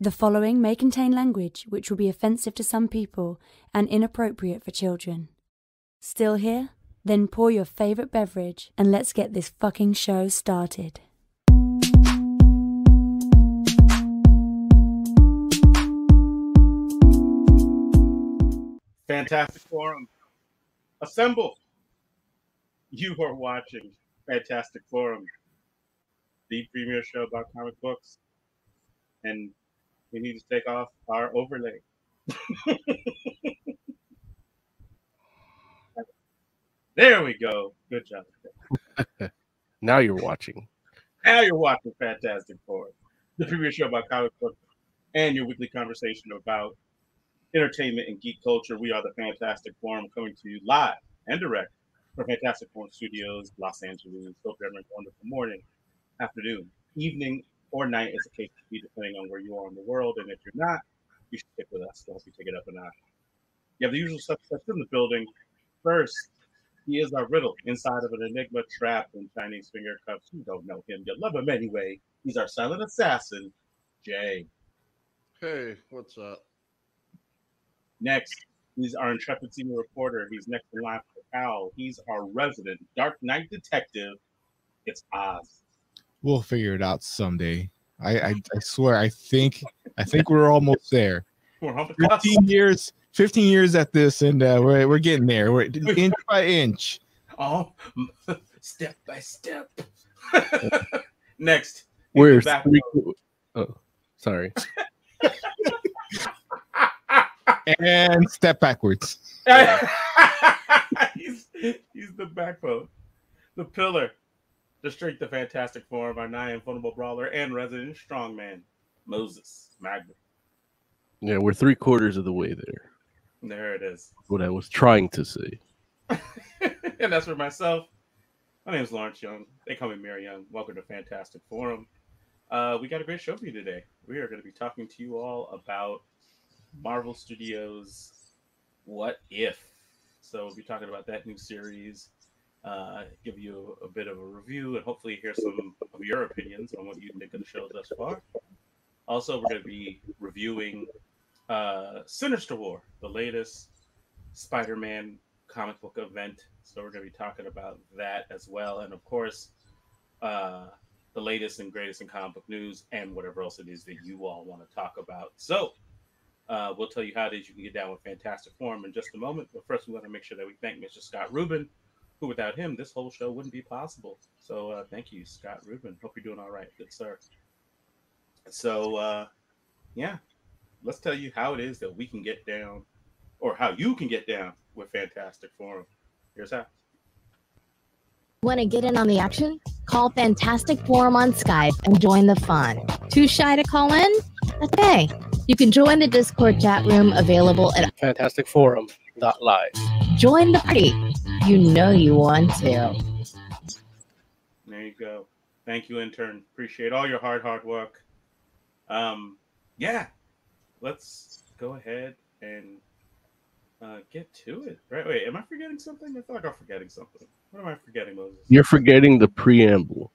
The following may contain language which will be offensive to some people and inappropriate for children. Still here? Then pour your favorite beverage and let's get this fucking show started. Fantastic Forum. Assemble. You are watching Fantastic Forum, the premier show about comic books. And we need to take off our overlay. there we go. Good job. Now you're watching. Now you're watching Fantastic Forum, the premier show about comic books and your weekly conversation about entertainment and geek culture. We are the Fantastic Forum coming to you live and direct from Fantastic Forum Studios, Los Angeles. Hope you're having a wonderful morning, afternoon, evening, or night, as the case may be, depending on where you are in the world. And if you're not, you should stick with us. We'll help you take it up a notch. You have the usual suspects in the building. First, he is our riddle inside of an enigma trapped in Chinese finger cuffs. You don't know him. You love him anyway. He's our silent assassin, Jay. Hey, what's up? Next, he's our intrepid senior reporter. He's next in line for Cal. He's our resident Dark Knight detective. It's Oz. We'll figure it out someday. I, I, I swear. I think I think we're almost there. We're on the cusp. 15 years, 15 years at this, and uh, we're we're getting there. We're inch by inch. Oh, step by step. Next, We're back- Oh, sorry. And step backwards. he's, he's the backbone, the pillar, the strength of Fantastic Forum, our nigh invulnerable brawler and resident strongman, Moses Magna. Yeah, we're three quarters of the way there. There it is. What I was trying to say. and that's for myself. My name is Lawrence Young. They call me Larry Young. Welcome to Fantastic Forum. Uh, we got a great show for you today. We are going to be talking to you all about Marvel Studios' What If. So we'll be talking about that new series, uh, give you a bit of a review, and hopefully hear some of your opinions on what you think of the show thus far. Also, we're going to be reviewing uh, Sinister War, the latest Spider-Man comic book event. So we're going to be talking about that as well, and of course, uh, the latest and greatest in comic book news and whatever else it is that you all want to talk about. So uh, we'll tell you how it is you can get down with Fantastic Forum in just a moment. But first, we want to make sure that we thank Mr. Scott Rubin, who without him, this whole show wouldn't be possible. So uh, thank you, Scott Rubin. Hope you're doing all right, good sir. So uh, yeah, let's tell you how it is that we can get down, or how you can get down with Fantastic Forum. Here's how. Want to get in on the action? Call Fantastic Forum on Skype and join the fun. Too shy to call in? That's okay. You can join the Discord chat room available at Fantasticforum.live. Join the Party. You know you want to. There you go. Thank you, intern. Appreciate all your hard, hard work. Um, yeah, let's go ahead and uh, get to it. Right? Wait, am I forgetting something? I feel like I'm forgetting something. What am I forgetting, Moses? You're forgetting the preamble.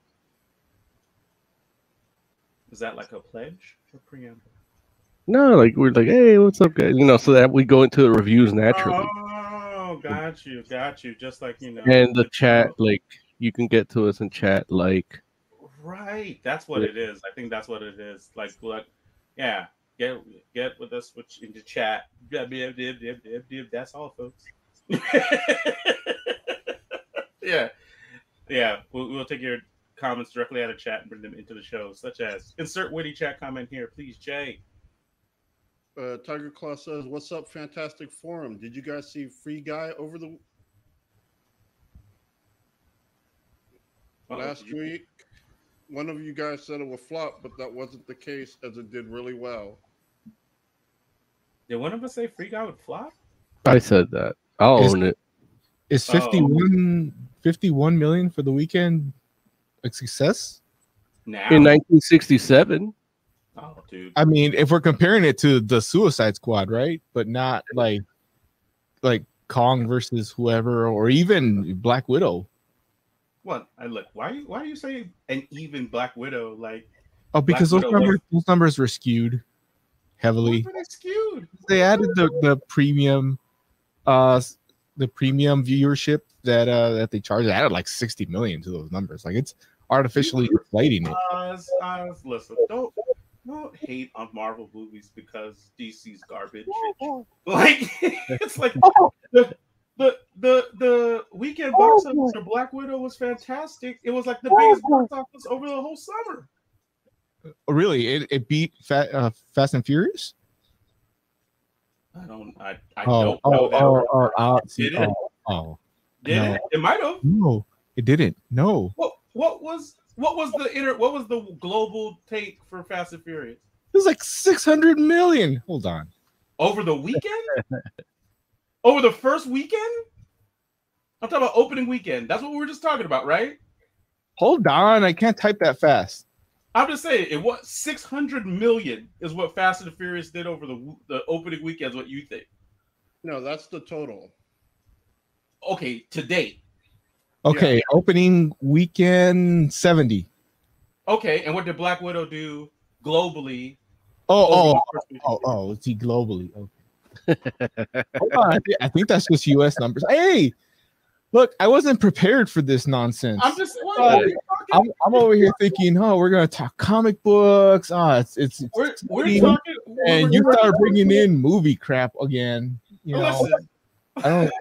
Is that like a pledge or preamble? No, like we're like, hey, what's up, guys? You know, so that we go into the reviews naturally. Got you, got you. Just like you know, and the chat, like you can get to us in chat, like Right. That's what it is. I think that's what it is. Like, look, yeah, get get with us which in the chat. That's all, folks. yeah, yeah. We'll, we'll take your comments directly out of chat and bring them into the show, such as insert witty chat comment here, please, Jay. Uh, Tiger Claw says, "What's up, Fantastic Forum? Did you guys see Free Guy over the Uh-oh, last you- week? One of you guys said it would flop, but that wasn't the case, as it did really well. Did one of us say Free Guy would flop? I said that. I'll Is- own it. Is Oh. 51, 51 million for the weekend a success? Now, In 1967, oh, dude. I mean, if we're comparing it to the Suicide Squad, right? But not like like Kong versus whoever, or even Black Widow. What? I look. Why? Why do you say an even Black Widow? Like, Oh, because Black those Widow was- numbers those numbers were skewed. heavily. They skewed? They added the, the premium, uh, the premium viewership that uh that they charge. They added like sixty million to those numbers. Like it's artificially inflating it. Oz, Oz, listen, don't don't hate on Marvel movies because DC's garbage. Like it's like the the the the weekend box office for Black Widow was fantastic. It was like the biggest box office over the whole summer. Oh, really, it, it beat Fa- uh, Fast and Furious. I don't I, I Oh, don't oh, know that. oh, oh, oh, see, Did it? oh, oh, Did no. it? It might have. no, it didn't. No, What what was what was the inter what was the global take for Fast and Furious? it was like six hundred million. Hold on. Over the weekend? Over the first weekend? I'm talking about opening weekend. That's what we were just talking about, right? Hold on, I can't type that fast. I'm just saying it was 600 million is what Fast and the Furious did over the w- the opening weekends. What you think? No, that's the total. Okay, to date. Okay, opening weekend seventy. Okay, and what did Black Widow do globally? Oh, over oh, the first weekend? oh, oh, see globally. Okay. Hold on, I, thi- I think that's just U.S. numbers. Hey, look, I wasn't prepared for this nonsense. I'm just Uh, what are you talking? I'm, I'm over here thinking, oh, we're gonna talk comic books. Ah, it's it's, it's we're, we're talking, and we're- you start bringing in movie crap again. You know, Listen, I don't.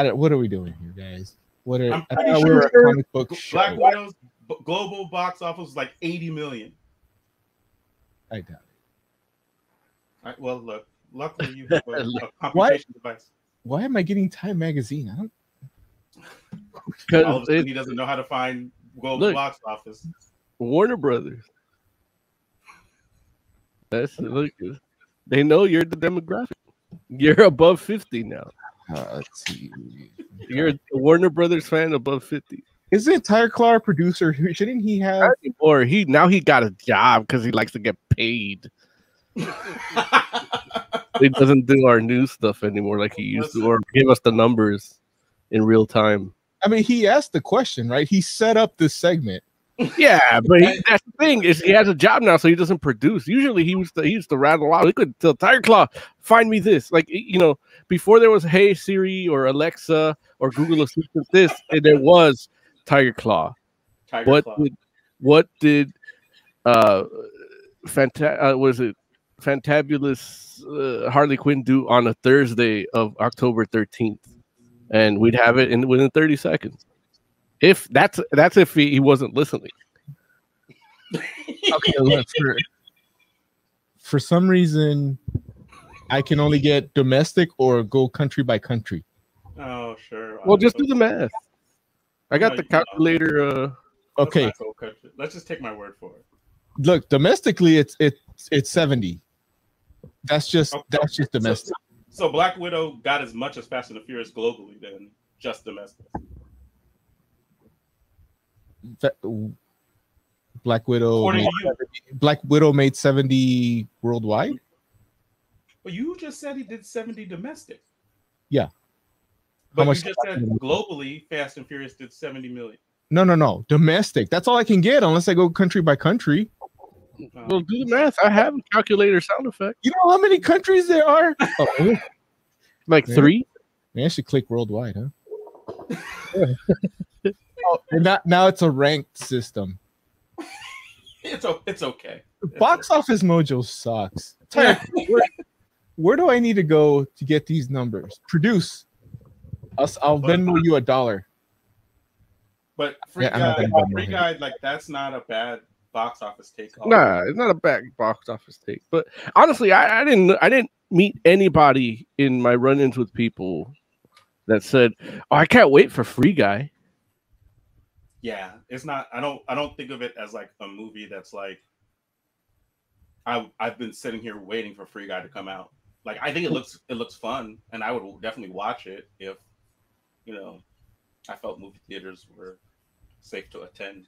I don't. What are we doing here, guys? What are I'm I pretty thought we were sure a comic book show. Widow's global box office was like 80 million. I doubt it. All right, well, look, luckily you have a, a What? computation device. Why am I getting Time Magazine? I don't. All of Because a sudden, he doesn't know how to find global Look. box office. Warner Brothers. That's look. They know you're the demographic. You're above fifty now. Uh. You're a Warner Brothers fan above fifty. Isn't Tiger Claw a producer? Shouldn't he have? Or he now he got a job because he likes to get paid. He doesn't do our new stuff anymore like he used to, or give us the numbers in real time. I mean, he asked the question, right? He set up this segment. Yeah, but he, that's the thing is he has a job now, so he doesn't produce. Usually he used to he used to rattle out. He could tell Tiger Claw, find me this. Like you know, before there was Hey Siri or Alexa or Google Assistant, this and there was Tiger Claw. Tiger what Claw. did what did uh fanta- uh, was it fantabulous uh, harley quinn do on a thursday of october 13th and we'd have it in within 30 seconds if that's that's if he, he wasn't listening Okay, look, for, for some reason, I can only get domestic or go country by country. Oh, sure. well just do the math i got No, the calculator uh Okay, not go country. Let's just take my word for it. look, domestically, it's it's it's seventy. That's just Okay. that's just domestic. So Black Widow got as much as Fast and the Furious globally than just domestic. Fa- Black Widow, made 70 Black Widow made seventy worldwide. But you just said he did 70 domestic. Yeah. But much- you just said globally, Fast and Furious did 70 million. No, no, no, domestic. That's all I can get unless I go country by country. Uh, well do the math i have a calculator sound effect You know how many countries there are? Oh, like Yeah. three Man, I should click worldwide, huh? oh, and now, now it's a ranked system. it's it's okay. It's Box Office Mojo sucks. Tyler, where, where do I need to go to get these numbers? Produce. I'll, I'll Venmo you a dollar. But Free Yeah, I'm Guy, Free my Guy, like that's not a bad box office take. Nah, it's not a bad box office take. But honestly, I, I didn't I didn't meet anybody in my run-ins with people that said, "Oh, I can't wait for Free Guy." Yeah, it's not. I don't. I don't think of it as like a movie that's like. I I've been sitting here waiting for Free Guy to come out. Like I think it looks it looks fun, and I would definitely watch it if, you know, I felt movie theaters were safe to attend.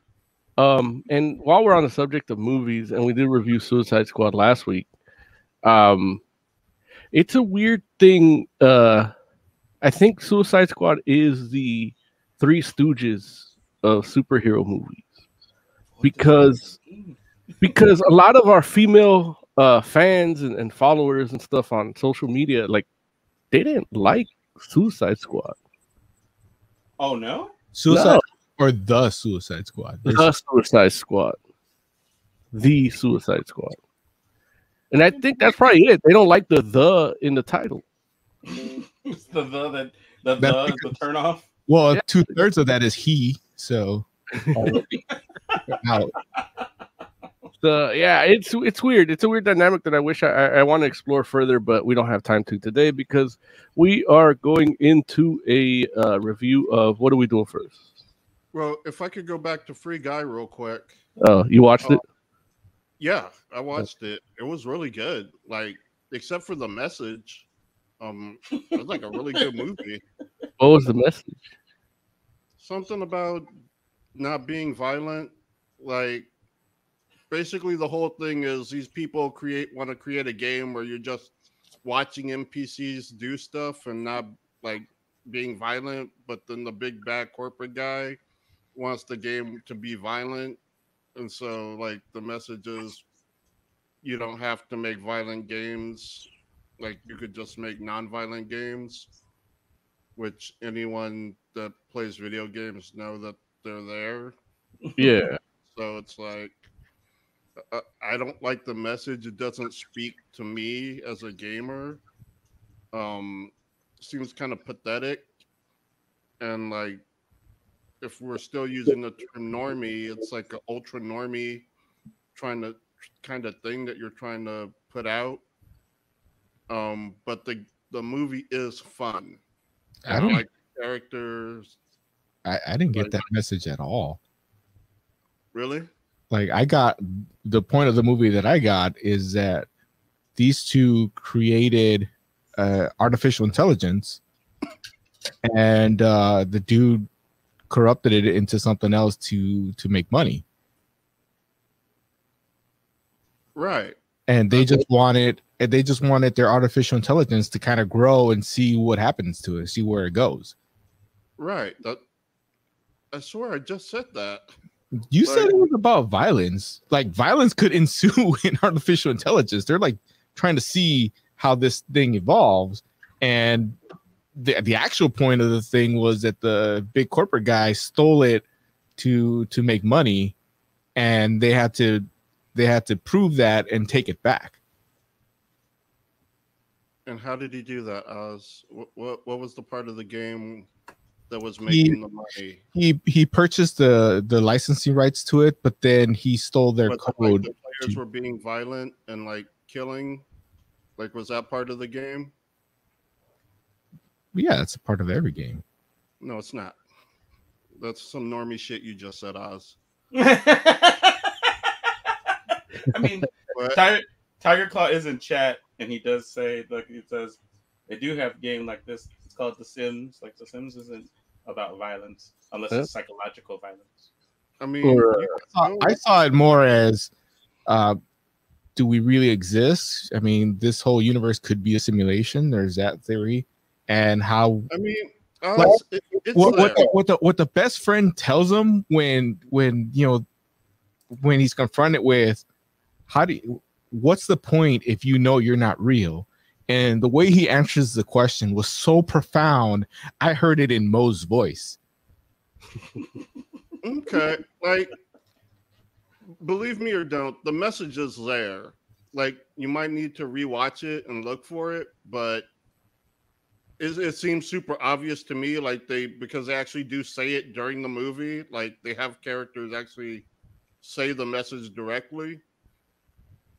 Um, and while we're on the subject of movies, and we did review Suicide Squad last week, um, it's a weird thing. Uh, I think Suicide Squad is the Three Stooges of superhero movies because because a lot of our female uh, fans and, and followers and stuff on social media like they didn't like Suicide Squad. Oh no. Suicide or the Suicide Squad. There's- The Suicide Squad. The Suicide Squad. And I think that's probably it. They don't like the the in the title. it's the the that the the, the turn off. well, Yeah. two thirds of that is he. So out. The yeah, it's it's weird. It's a weird dynamic that I wish I, I, I want to explore further, but we don't have time to today because we are going into a uh, review of what are we doing first? Well, if I could go back to Free Guy real quick. Oh, you watched it? Yeah, I watched it. It was really good. Like, except for the message. Um, it was like a really good movie. What was the message? Something about not being violent. Like, basically, the whole thing is these people create want to create a game where you're just watching NPCs do stuff and not like being violent. But then the big bad corporate guy wants the game to be violent, and so like the message is you don't have to make violent games like you could just make non-violent games which anyone that plays video games know that they're there. Yeah. so it's like uh, i don't like the message. It doesn't speak to me as a gamer. Um seems kind of pathetic. And like if we're still using the term normie it's like an ultra normie trying to kind of thing that you're trying to put out. Um but the the movie is fun I I don't. like characters I, I didn't get like- that message at all. really Like I got the point of the movie that I got is that these two created uh, artificial intelligence, and uh, the dude corrupted it into something else to to make money. right and they just wanted and they just wanted their artificial intelligence to kind of grow and see what happens to it, see where it goes. right that i swear i just said that You said it was about violence. Like violence could ensue in artificial intelligence. They're like trying to see how this thing evolves. And the the actual point of the thing was that the big corporate guy stole it to to make money and they had to they had to prove that and take it back. and how did he do that oz what, what, what was the part of the game that was making the money He he purchased the the licensing rights to it, but then he stole their but the, like, code. the players to- were being violent and like killing like was that part of the game Yeah, it's a part of every game. no it's not that's some normie shit you just said oz I mean, Tiger, Tiger Claw is in chat, and he does say, like, it says they do have a game like this. It's called The Sims. Like, The Sims isn't about violence unless Huh? it's psychological violence. i mean Or, uh, you saw- I saw it more as uh do we really exist? I mean, this whole universe could be a simulation. There's that theory. And how I mean Oz, Well, it, it's what, what, the, what the what the best friend tells him when when you know when he's confronted with how do you, what's the point if you know you're not real? And the way he answers the question was so profound. I heard it in Mo's voice. Okay, like believe me or don't, the message is there. Like you might need to rewatch it and look for it, but it, it seems super obvious to me. Like they because they actually do say it during the movie. Like they have characters actually say the message directly.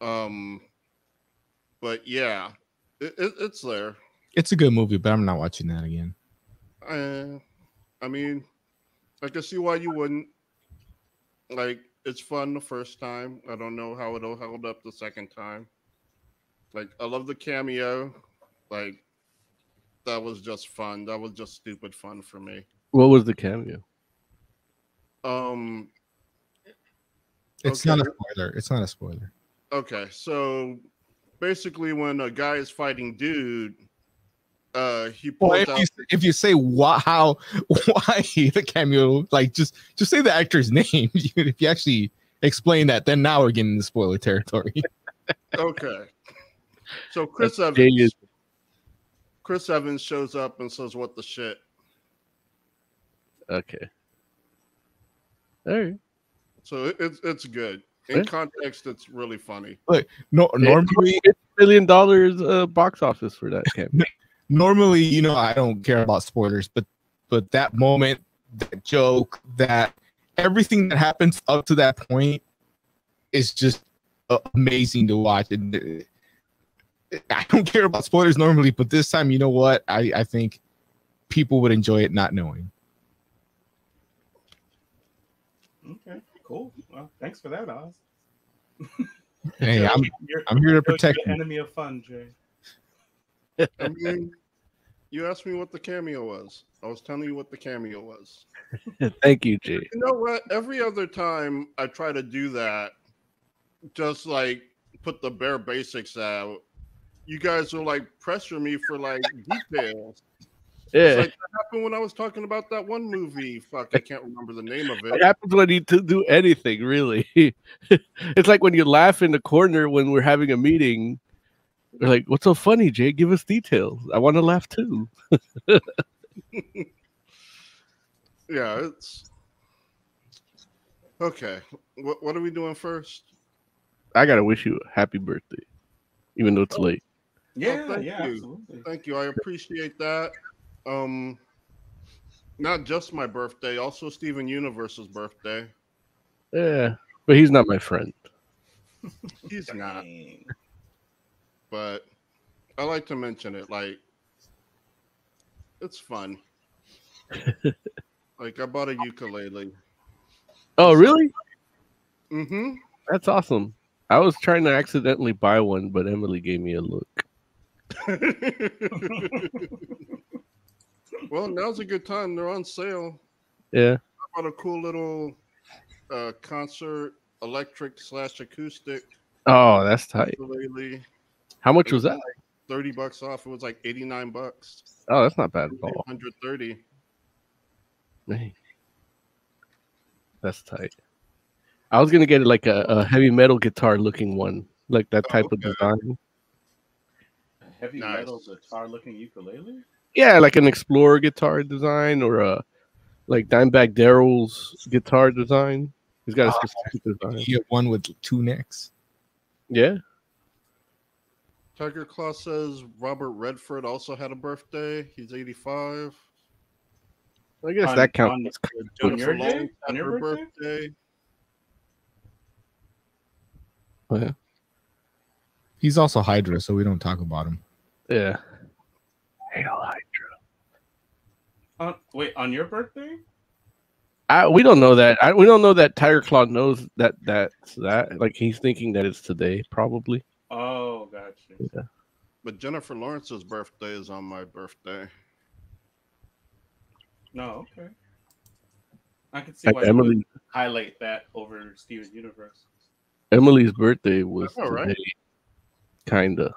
Um, but yeah, it, it, it's there. It's a good movie, but I'm not watching that again. Uh, I mean, I can see why you wouldn't. Like, it's fun the first time. I don't know how it'll hold up the second time. Like, I love the cameo. Like, that was just fun. That was just stupid fun for me. What was the cameo? Um. It's Okay. not a spoiler. It's not a spoiler. Okay, so basically, when a guy is fighting dude, uh, he Well, if out. you, if you say why, how, why the cameo, like just just say the actor's name. if you actually explain that, then now we're getting into spoiler territory. Okay. So Chris That's Evans. Chris Evans shows up and says, "What the shit?" Okay. All right. So it, it's it's good. In Yeah. context, it's really funny. No, normally, Fifty million dollars uh, box office for that campaign. normally, you know, I don't care about spoilers, but but that moment, that joke, that everything that happens up to that point is just uh, amazing to watch. And uh, I don't care about spoilers normally, but this time, you know what? I I think people would enjoy it not knowing. Okay, cool. Well, thanks for that, Oz. Hey, I'm you're- I'm here to protect you. enemy of fun, Jay. I mean, you asked me what the cameo was. I was telling you what the cameo was. Thank you, Jay. You know what? Every other time I try to do that, just like put the bare basics out, you guys will like pressure me for like details. It's Yeah. like that happened when I was talking about that one movie. Fuck, I can't remember the name of It it. happens when you to do anything, really. it's like when you laugh in the corner when we're having a meeting. They're like, "What's so funny, Jay? Give us details. I want to laugh too." Yeah, it's okay. What what are we doing first? I gotta wish you a happy birthday, even though it's Oh. late. Yeah, thank yeah, you. absolutely. Thank you. I appreciate that. Um, not just my birthday, also Steven Universe's birthday. Yeah, but he's not my friend. He's not, but I like to mention it. Like, it's fun. like, I bought a ukulele. Oh, really? Mm-hmm. That's awesome. I was trying to accidentally buy one, but Emily gave me a look. well, now's a good time. They're on sale. Yeah. I bought a cool little uh, concert electric slash acoustic Oh, that's tight. ukulele. How much was that? 30 bucks off. It was like 89 bucks. Oh, that's not bad at all. 130. Man. That's tight. I was gonna get like a, a heavy metal guitar looking one, like that Oh, type of design. A heavy Nice. metal guitar looking ukulele? Yeah, like an Explorer guitar design or a like Dimebag Darrell's guitar design. He's got a Ah, specific design. You get one with two necks. Yeah. Tiger Claw says Robert Redford also had a birthday. He's 85. I guess On- that counts. on- as good. On your day? On your her birthday? birthday. He's also Hydra, so we don't talk about him. Yeah. Hail Hydra. On, wait, on your birthday? I, we don't know that. I, we don't know that Tiger Claw knows that that's that. Like he's thinking that it's today, probably. Oh, gotcha. But Jennifer Lawrence's birthday is on my birthday. No, okay. I can see Like why you Emily, highlight that over Steven Universe. Emily's birthday was All right. today, kinda.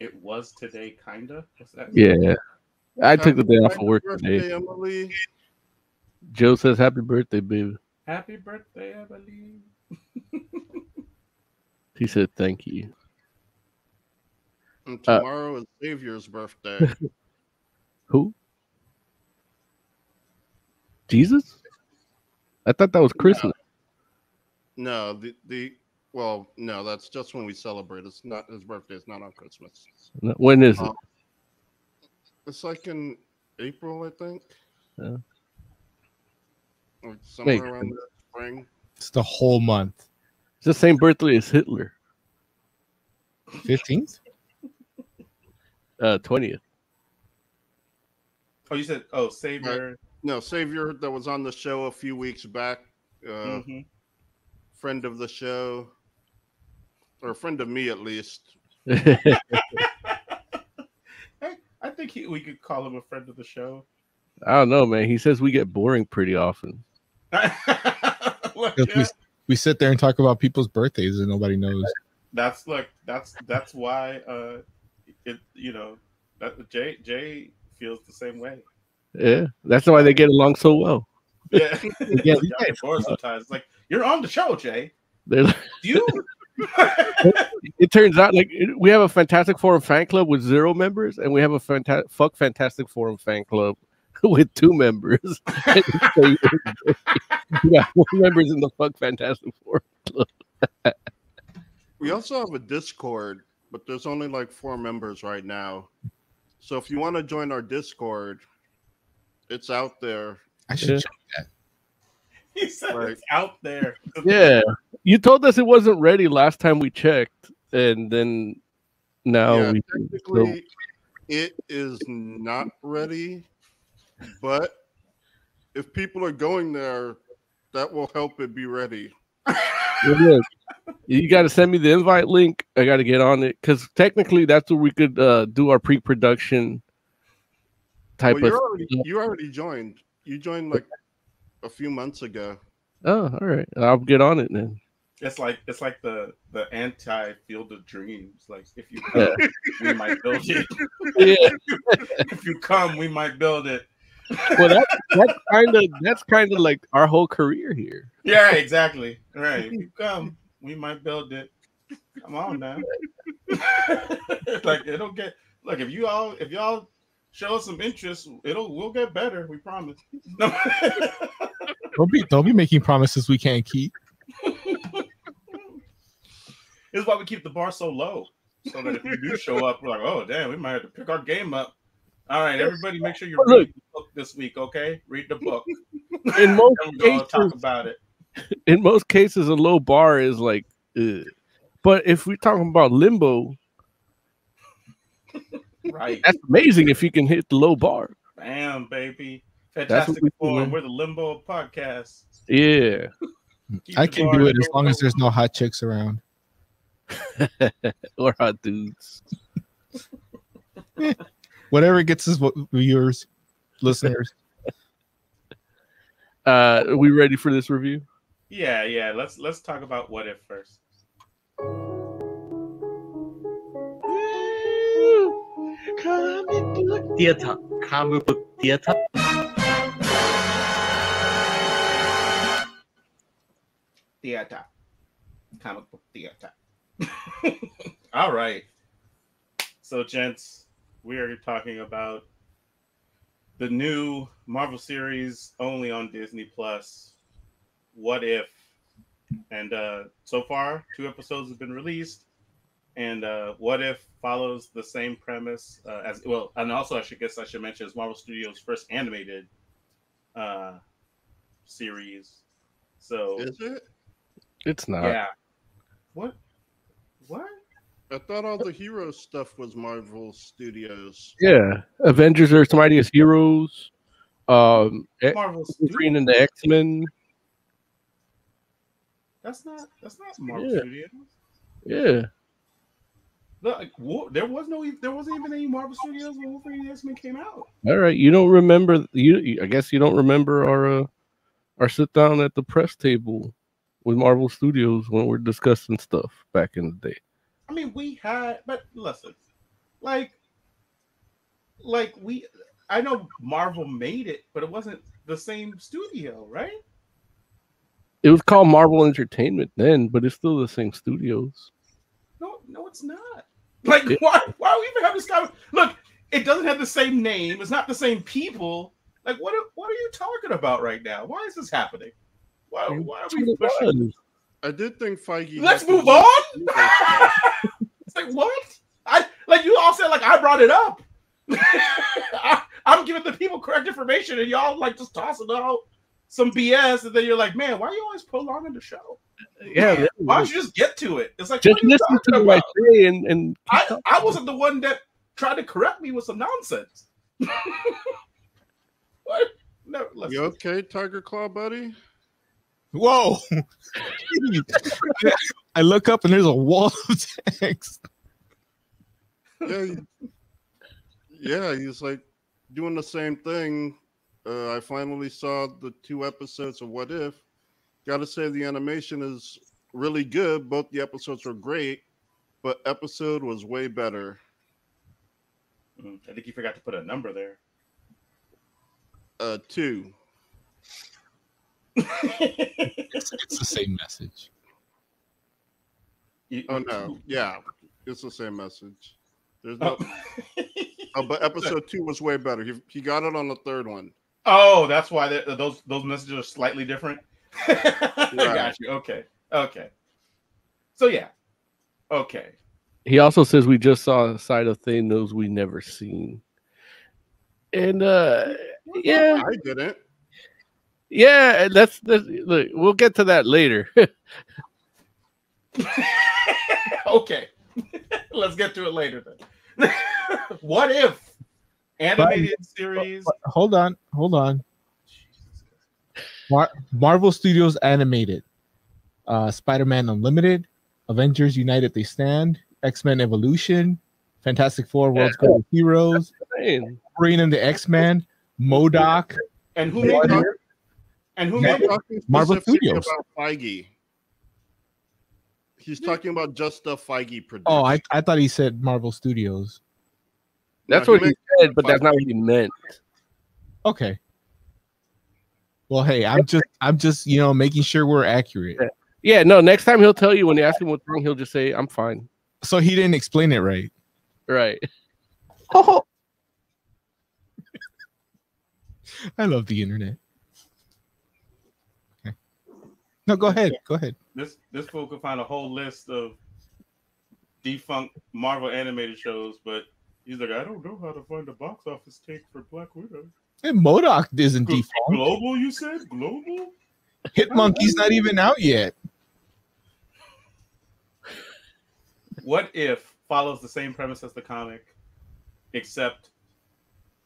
It was today, kinda. That? Yeah, I took the day off of work birthday, today. Emily. Joe says happy birthday, baby. Happy birthday, Emily. He said thank you. And Uh, tomorrow is Savior's birthday. Who? Jesus? I thought that was Christmas. no, the the well, no, that's just when we celebrate. It's not his birthday. It's not on Christmas. No, When is it? It's like in April, I think. Yeah. Or somewhere Makes around the spring. It's the whole month. It's the same birthday as Hitler. 15th? Uh, twentieth. Oh, you said, oh, Savior. No, Savior that was on the show a few weeks back. Uh, Mhm. Friend of the show, or a friend of me at least. Hey, I think he, we could call him a friend of the show. I don't know, man. He says we get boring pretty often. Look, Because we, we sit there and talk about people's birthdays and nobody knows. that's look. That's that's why. Uh, it you know that Jay Jay feels the same way. Yeah, that's why they get along so well. Yeah, Yeah, Y'all get bored sometimes. It's like you're on the show, Jay. They're like, Do you it turns out like it- we have a Fantastic Forum fan club with zero members, and we have a fanta- fuck Fantastic Forum fan club with two members. we got more members in the fuck Fantastic Forum. We also have a Discord, but there's only like four members right now. So if you want to join our Discord, it's out there. I should Yeah. check that. he said Right. it's out there. Yeah, you told us it wasn't ready last time we checked, and then now yeah, we technically, it is not ready, but if people are going there, that will help it be ready. Well, look, you got to send me the invite link. I got to get on it because technically that's where we could uh, do our pre-production type Well, of. you're already, you already joined. You joined like a few months ago. Oh, all right. I'll get on it then. It's like it's like the the anti Field of Dreams. Like if you Yeah. come, we might build it. Yeah. if you come, we might build it. Well, that's that's kind of that's kind of like our whole career here. Yeah, exactly. Right. If you come, we might build it. Come on now. like it'll get look if you all if y'all show us some interest, it'll we'll get better. We promise. No. Don't be don't be making promises we can't keep. this is why we keep the bar so low. So that if you do show up, we're like, oh damn, we might have to pick our game up. All right, everybody, make sure you read the book this week, okay? Read the book. In most gonna talk cases, about it. in most cases, a low bar is like, ugh. but if we're talking about limbo, Right. that's amazing if you can hit the low bar. Bam, baby. Fantastic we do, Four. man. We're the limbo podcast. Yeah. I can do it as long as there's no hot chicks around. or hot dudes. Whatever gets us viewers, listeners. Uh, are we ready for this review? Yeah, yeah. Let's let's talk about what if first. Theater, comic book theater. Theater. Comic book theater. All right. So, gents, we are talking about the new Marvel series only on Disney Plus. What if? And uh, so far, two episodes have been released. And uh, What If follows the same premise uh, as well. And also, I should guess I should mention it's Marvel Studios' first animated uh, series. So Is it? It's not. yeah. What? What? I thought all the hero stuff was Marvel Studios. Yeah. Avengers are Mightiest Heroes. Um, X- Marvel Wolverine Studios? and the X Men. That's not. That's not Marvel Yeah. Studios. Yeah. Look, like, there was no. There wasn't even any Marvel Studios when Wolverine and X Men came out. All right. You don't remember? You, you- I guess you don't remember our uh, our sit down at the press table with Marvel Studios when we're discussing stuff back in the day. I mean, we had, but listen, like, like we. I know Marvel made it, but it wasn't the same studio, right? It was called Marvel Entertainment then, but it's still the same studios. No, no, it's not. Like, Yeah. why? Why we even have this kind of look? It doesn't have the same name. It's not the same people. Like, what? Are, what are you talking about right now? Why is this happening? Why? Why are we pushing? was. I did think Feige. Let's move on. it's like what? I like you all said like I brought it up. I, I'm giving the people correct information, and y'all like just tossing it out some BS, and then you're like, man, why are you always prolonging the show? Yeah. Why don't you just get to it? It's like Just what are you listen to talking what I say and and I, I wasn't the one that tried to correct me with some nonsense. what? No, listen. You okay, Tiger Claw, buddy? Whoa! I look up and there's a wall of text. Yeah, yeah. He's like doing the same thing. Uh, I finally saw the two episodes of What If. Got to say the animation is really good. Both the episodes were great, but episode was way better. Mm, I think you forgot to put a number there. Uh, two. It's, it's the same message. You- Oh no, yeah, it's the same message. There's no, Oh. oh, but episode two was way better. He, he got it on the third one. Oh, that's why those those messages are slightly different. I got you. Okay. Okay. So yeah. Okay. He also says we just saw a side of Thanos we never seen. And uh yeah, I didn't. yeah, that's that's look, we'll get to that later. okay. Let's get to it later then. what if animated series? Hold on, hold on. Mar- Marvel Studios animated, uh, Spider-Man Unlimited, Avengers United They Stand, X-Men Evolution, Fantastic Four World's Greatest Heroes, Man, Wolverine and the X-Men, MODOK. And who made What it? if- And who He's made it? talking Marvel Studios. about Feige. He's talking about just the Feige production. Oh, I, I thought he said Marvel Studios. That's No, what he meant said, but that's not what he meant. Okay. Well, hey, I'm just I'm just you know making sure we're accurate. Yeah, no, next time he'll tell you when you ask him what's wrong, he'll just say, I'm fine. So he didn't explain it right. Right. Oh. I love the internet. Okay. No, go ahead. Go ahead. This this fool could find a whole list of defunct Marvel animated shows, but he's like, I don't know how to find a box office take for Black Widow. And MODOK isn't Glo- default. Global, you said? Global? Hit-Monkey's not even out yet. What if follows the same premise as the comic, except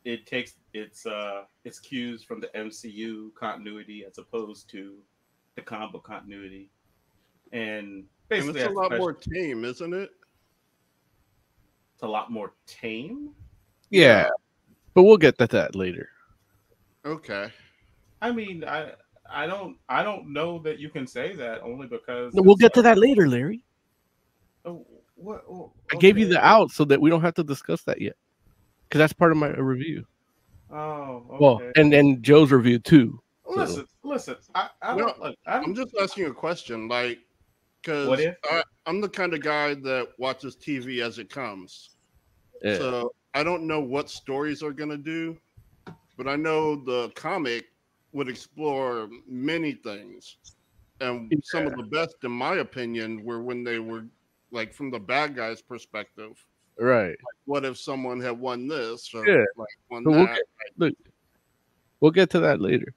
it takes its uh its cues from the MCU continuity as opposed to the comic continuity, and and basically it's a lot more tame, isn't it? It's a lot more tame. Yeah. But we'll get to that later. Okay. I mean, I I don't I don't know that you can say that only because No, we'll it's get to that later, Larry. Oh, what, oh, I gave you the out so that we don't have to discuss that yet. Because that's part of my review. Oh, okay. Well, and then Joe's review too. listen, listen. I, I No, don't. Look, I I'm just asking a question, like, because I'm the kind of guy that watches TV as it comes. Yeah. So I don't know what stories are gonna do, but I know the comic would explore many things, and some of the best, in my opinion, were when they were like from the bad guys' perspective. right. What if someone had won this? Or Yeah. like won But we'll that? get, look, we'll get to that later.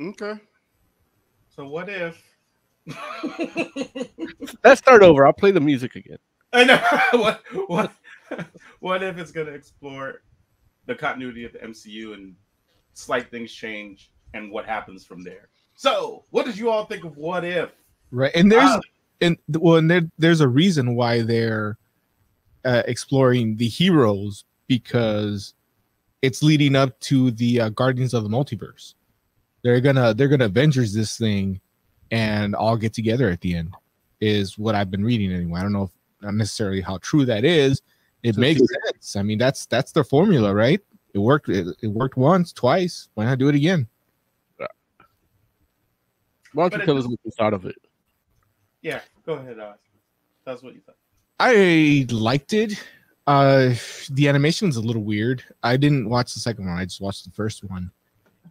okay. So what if? Let's start over. I'll play the music again. I know what what what if it's gonna explore the continuity of the MCU and slight things change and what happens from there. So, what did you all think of what if? Right. And there's Ah. and well, and there, there's a reason why they're uh, exploring the heroes because it's leading up to the uh, Guardians of the Multiverse. They're gonna they're gonna Avengers this thing, and all get together at the end. Is what I've been reading anyway. I don't know if not necessarily how true that is. It So makes should sense. I mean, that's that's their formula, right? It worked. It, it worked once, twice. Why not do it again? Why don't But you tell us what you thought of it? Yeah, go ahead, Oz. That's what you thought. I liked it. Uh the animation's a little weird. I didn't watch the second one. I just watched the first one.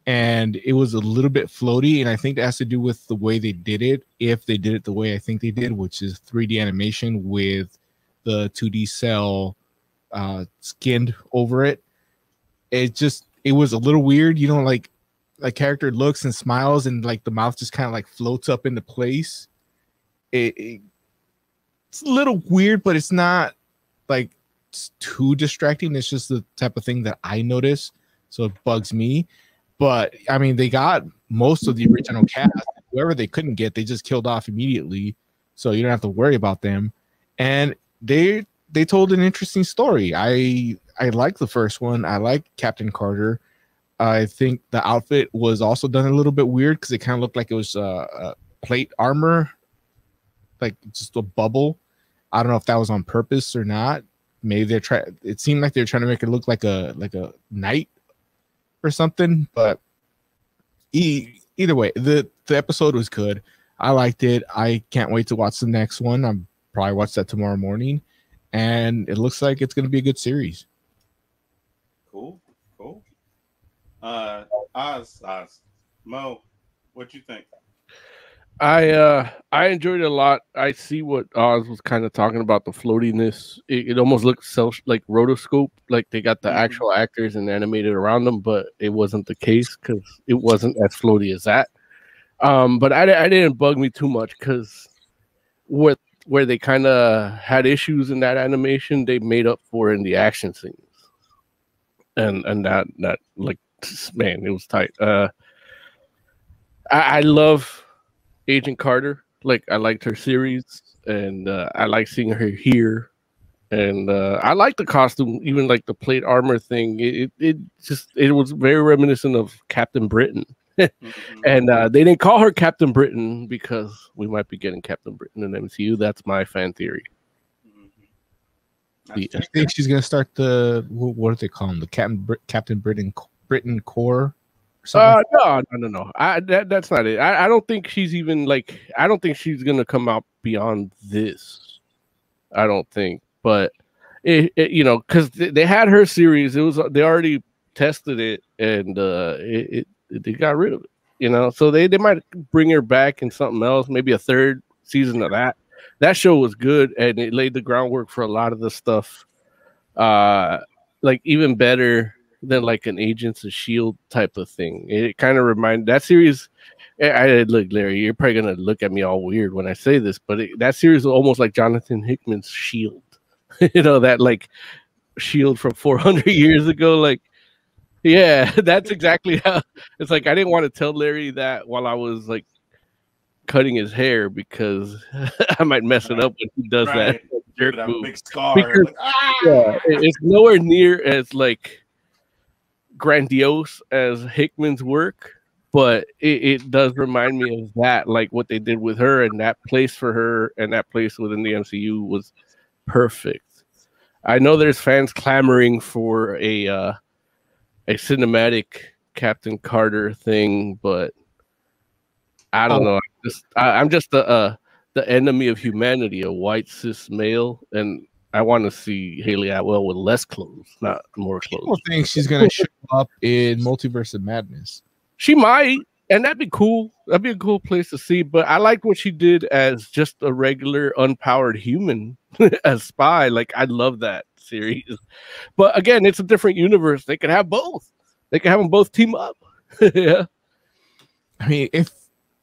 And it was a little bit floaty and I think that has to do with the way they did it. If they did it the way I think they did, which is 3D animation with the 2D cell uh skinned over it. It just it was a little weird, you know, like a character looks and smiles and like the mouth just kind of like floats up into place. It, it it's a little weird, but it's not like it's too distracting. It's just the type of thing that I notice, so it bugs me. But I mean, they got most of the original cast. Whoever they couldn't get, they just killed off immediately, so you don't have to worry about them. And they they told an interesting story. I I like the first one. I like Captain Carter. I think the outfit was also done a little bit weird because it kind of looked like it was uh, uh, plate armor, like just a bubble. I don't know if that was on purpose or not. Maybe they're trying. It seemed like they're trying to make it look like a like a knight or something. But either way, the the episode was good. I liked it. I can't wait to watch the next one. I'm probably watch that tomorrow morning, and it looks like it's going to be a good series. Cool, cool. Uh, Oz, Oz, Mo, what you think? I uh I enjoyed it a lot. I see what Oz was kind of talking about the floatiness. It, it almost looked self like rotoscope, like they got the Mhm. actual actors and animated around them, but it wasn't the case because it wasn't as floaty as that. Um, but I, I didn't bug me too much because what where they kind of had issues in that animation, they made up for in the action scenes, and and that that like man, it was tight. Uh, I, I love Agent Carter. Like I liked her series, and uh, I like seeing her here. And uh, I like the costume, even like the plate armor thing. It, it it just it was very reminiscent of Captain Britain. Mhm. And uh, they didn't call her Captain Britain because we might be getting Captain Britain in MCU. That's my fan theory. Mhm. The- I think she's going to start the what, what do they call them? The Captain Brit- Captain Britain Britain Corps. Uh, no, no, no, no. I that, that's not it. I, I don't think she's even like. I don't think she's gonna come out beyond this. I don't think, but it, it you know, because they, they had her series. It was they already tested it, and uh, it, it they got rid of it. You know, so they they might bring her back in something else, maybe a third season of that. That show was good, and it laid the groundwork for a lot of the stuff. Uh, like even better than like an Agents of Shield type of thing. It kind of reminded that series. I, I look, Larry, you're probably gonna look at me all weird when I say this, but it, that series is almost like Jonathan Hickman's Shield. you know that like Shield from 400 years ago. Like, yeah, that's exactly how. It's like I didn't want to tell Larry that while I was like cutting his hair because I might mess it up when he does right. that jerk move big scar. Because- like, ah! yeah, it's nowhere near as like grandiose as Hickman's work, but it, it does remind me of that, like what they did with her, and that place for her and that place within the MCU was perfect. I know there's fans clamoring for a uh, a cinematic Captain Carter thing, but I don't Oh. know. I'm just I, I'm just the uh, the enemy of humanity, a white cis male, and I want to see Hayley Atwell with less clothes, not more People clothes. think she's going to show up in Multiverse of Madness. She might, and that'd be cool. That'd be a cool place to see. But I like what she did as just a regular unpowered human, as spy. Like I love that series. But again, it's a different universe. They could have both. They could have them both team up. yeah. I mean, if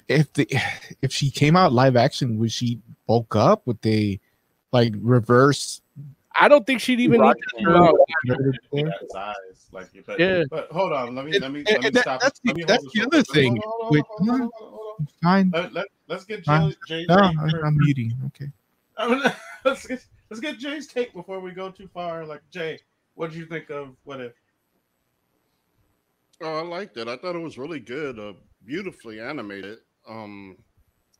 if the if she came out live action, would she bulk up? Would they like reverse? I don't think she'd even need to her come out. Look at his eyes, like, but, Yeah. but hold on, let me let me let me and that- stop. that's the- let me that's the other thing hold on, with- hold on, hold on, hold on. Fine. Let, let, let's get Fine. Jay, Jay's No, take I, for- I'm muting. Okay. let's get let's get Jay's take before we go too far. Like Jay, what did you think of what if? Oh, I liked it. I thought it was really good, uh, beautifully animated. Um,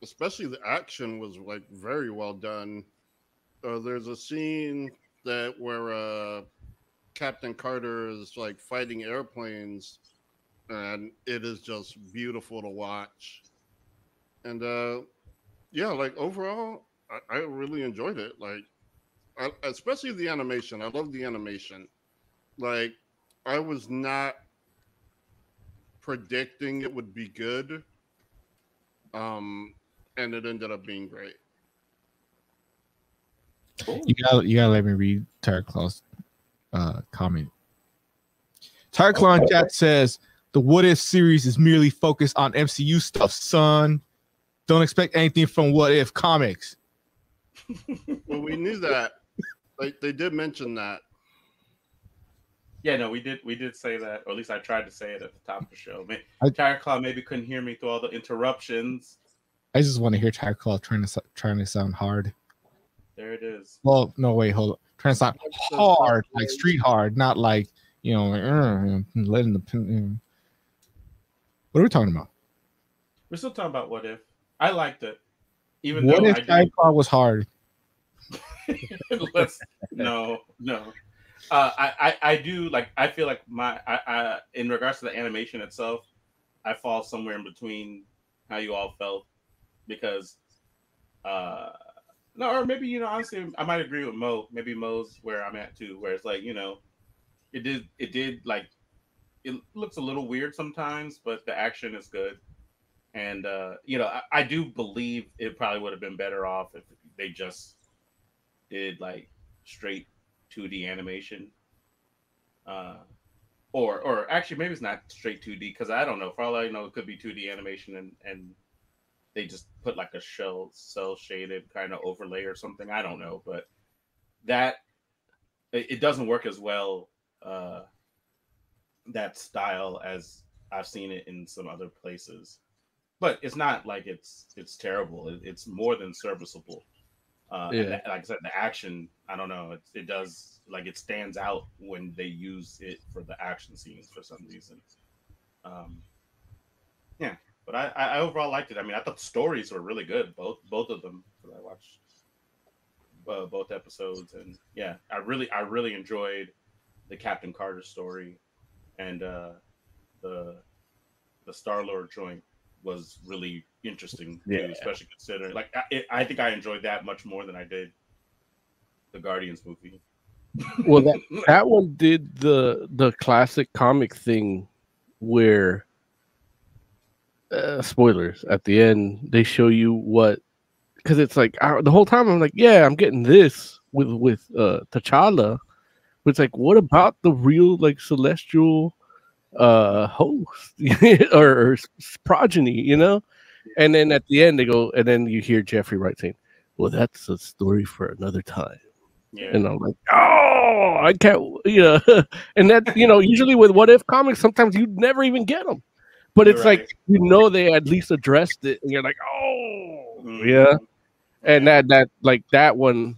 especially the action was like very well done. Uh, there's a scene that where uh, Captain Carter is like fighting airplanes, and it is just beautiful to watch. And uh, yeah, like overall, I, I really enjoyed it. Like, I, especially the animation. I love the animation. Like, I was not predicting it would be good. Um, and it ended up being great. You gotta you gotta let me read Tiger Claw's uh comment. Tiger Claw in chat says the What If series is merely focused on MCU stuff, son. Don't expect anything from What If comics. Well, we knew that. Like they did mention that. Yeah, no, we did we did say that, or at least I tried to say it at the top of the show. May- I- Tiger Claw maybe couldn't hear me through all the interruptions. I just want to hear Tiger Claw trying to trying to sound hard. There it is. Well, no, wait, hold on. Sound hard, like street hard, not like you know, like, "Uh, letting the. pin- you know." What are we talking about? We're still talking about what if. I liked it, even What though if I Tiger did. Claw was hard? Let's no, no. Uh, I, I I do like. I feel like my I, I in regards to the animation itself, I fall somewhere in between how you all felt. because uh no or maybe you know honestly I might agree with Mo. Maybe Mo's where I'm at too where it's like you know it did it did like it looks a little weird sometimes but the action is good. And uh you know I, I do believe it probably would have been better off if they just did like straight 2D animation. Uh or or actually maybe it's not straight 2D because I don't know. For all I know, it could be 2D animation and and they just put like a shell cell shaded kind of overlay or something. I don't know, but that it, doesn't work as well uh that style as I've seen it in some other places. But it's not like it's it's terrible. It, it's more than serviceable. Uh, and Yeah. that- like I said, the action, I don't know. It, it does like it stands out when they use it for the action scenes for some reason. Um, yeah, but I, I overall liked it. I mean, I thought the stories were really good, both both of them. I watched uh, both episodes, and yeah, I really I really enjoyed the Captain Carter story, and uh, the the Star Lord joint was really interesting, too, Yeah. especially considering like I, it, I think I enjoyed that much more than I did the Guardians movie. Well, that that one did the the classic comic thing where uh, spoilers at the end they show you what because it's like I, the whole time I'm like yeah I'm getting this with with uh T'Challa but it's like what about the real like celestial uh host or, or progeny you know? And then at the end they go and then you hear Jeffrey Wright saying well that's a story for another time. Yeah, and I'm like, oh, I can't, you know, and that, you know, usually with what if comics, sometimes you never even get them, but it's right. like you know they at least addressed it, and you're like, oh, Mhm. yeah, and that that like that one,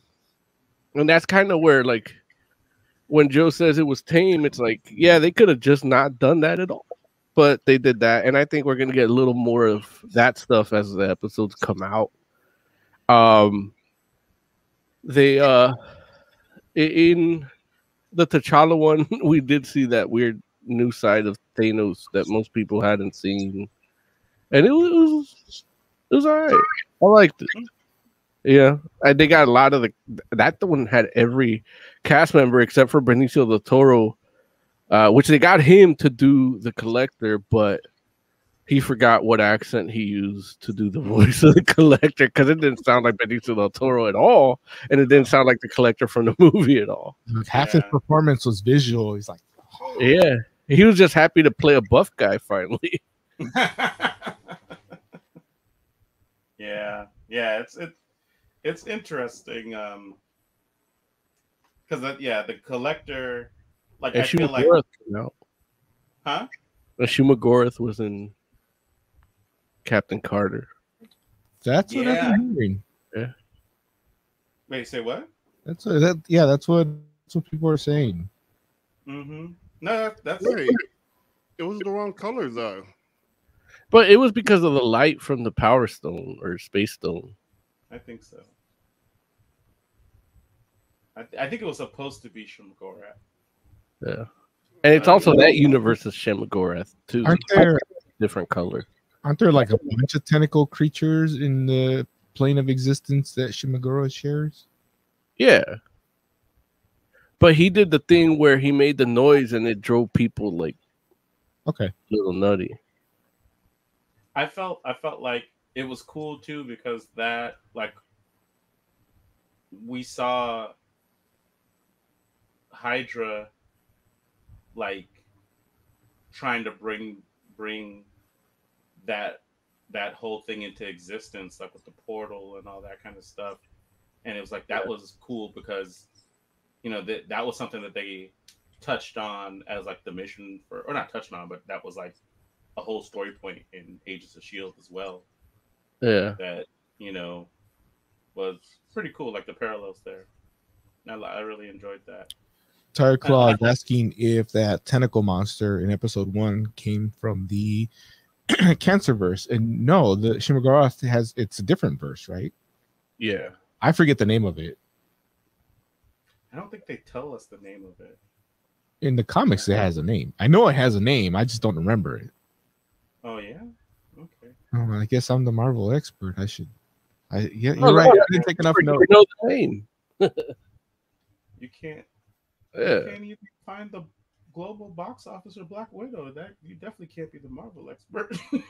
and that's kind of where like when Joe says it was tame, it's like, yeah, they could have just not done that at all, but they did that, and I think we're gonna get a little more of that stuff as the episodes come out. Um, they uh in the T'Challa one, we did see that weird new side of Thanos that most people hadn't seen, and it was it was, all right. I liked it. Yeah, and they got a lot of the that one had every cast member except for Benicio del Toro, uh, which they got him to do the collector, but he forgot what accent he used to do the voice of the collector because it didn't sound like Benicio del Toro at all, and it didn't sound like the collector from the movie at all. Half his performance was visual. He's like, Yeah, he was just happy to play a buff guy finally. yeah, yeah, it's it, it's interesting. Um, because yeah, the collector, like And I feel Shuma like, Gorath, came huh? And Shuma Gorath was in Captain Carter. that's what Yeah. I'm hearing. Yeah. Wait, say what? That's what, that. Yeah, that's what that's what people are saying. Mm-hmm. No, that- that's Wait, it was the wrong color though. But it was because of the light from the Power Stone or Space Stone. I think so. I, th- I think it was supposed to be Shumagorath. Yeah. And it's also that universe's Shuma Gorath too. Aren't there different color. aren't there like a bunch of tentacle creatures in the plane of existence that Shuma Gorath shares? Yeah. But he did the thing where he made the noise and it drove people like Okay. a little nutty. I felt I felt like it was cool too because that like we saw Hydra like trying to bring bring that that whole thing into existence like with the portal and all that kind of stuff and it was like that was cool because you know that that was something that they touched on as like the mission for or not touched on but that was like a whole story point in Agents of Shield as well Yeah. that you know was pretty cool, like the parallels there. And I, I really enjoyed that. Tiger Claw is asking if that tentacle monster in episode one came from the Cancerverse. And no, the Shuma Gorath has it's a different verse, right? Yeah. I forget the name of it. I don't think they tell us the name of it. In the comics, it has a name. I know it has a name. I just don't remember it. Oh yeah, okay. Oh, I guess I'm the Marvel expert. I should. I yeah, you're Oh, right. yeah. I didn't take enough You notes. know the name. You can't. Yeah. You can't even find the global box office or Black Widow. That you definitely can't be the Marvel expert.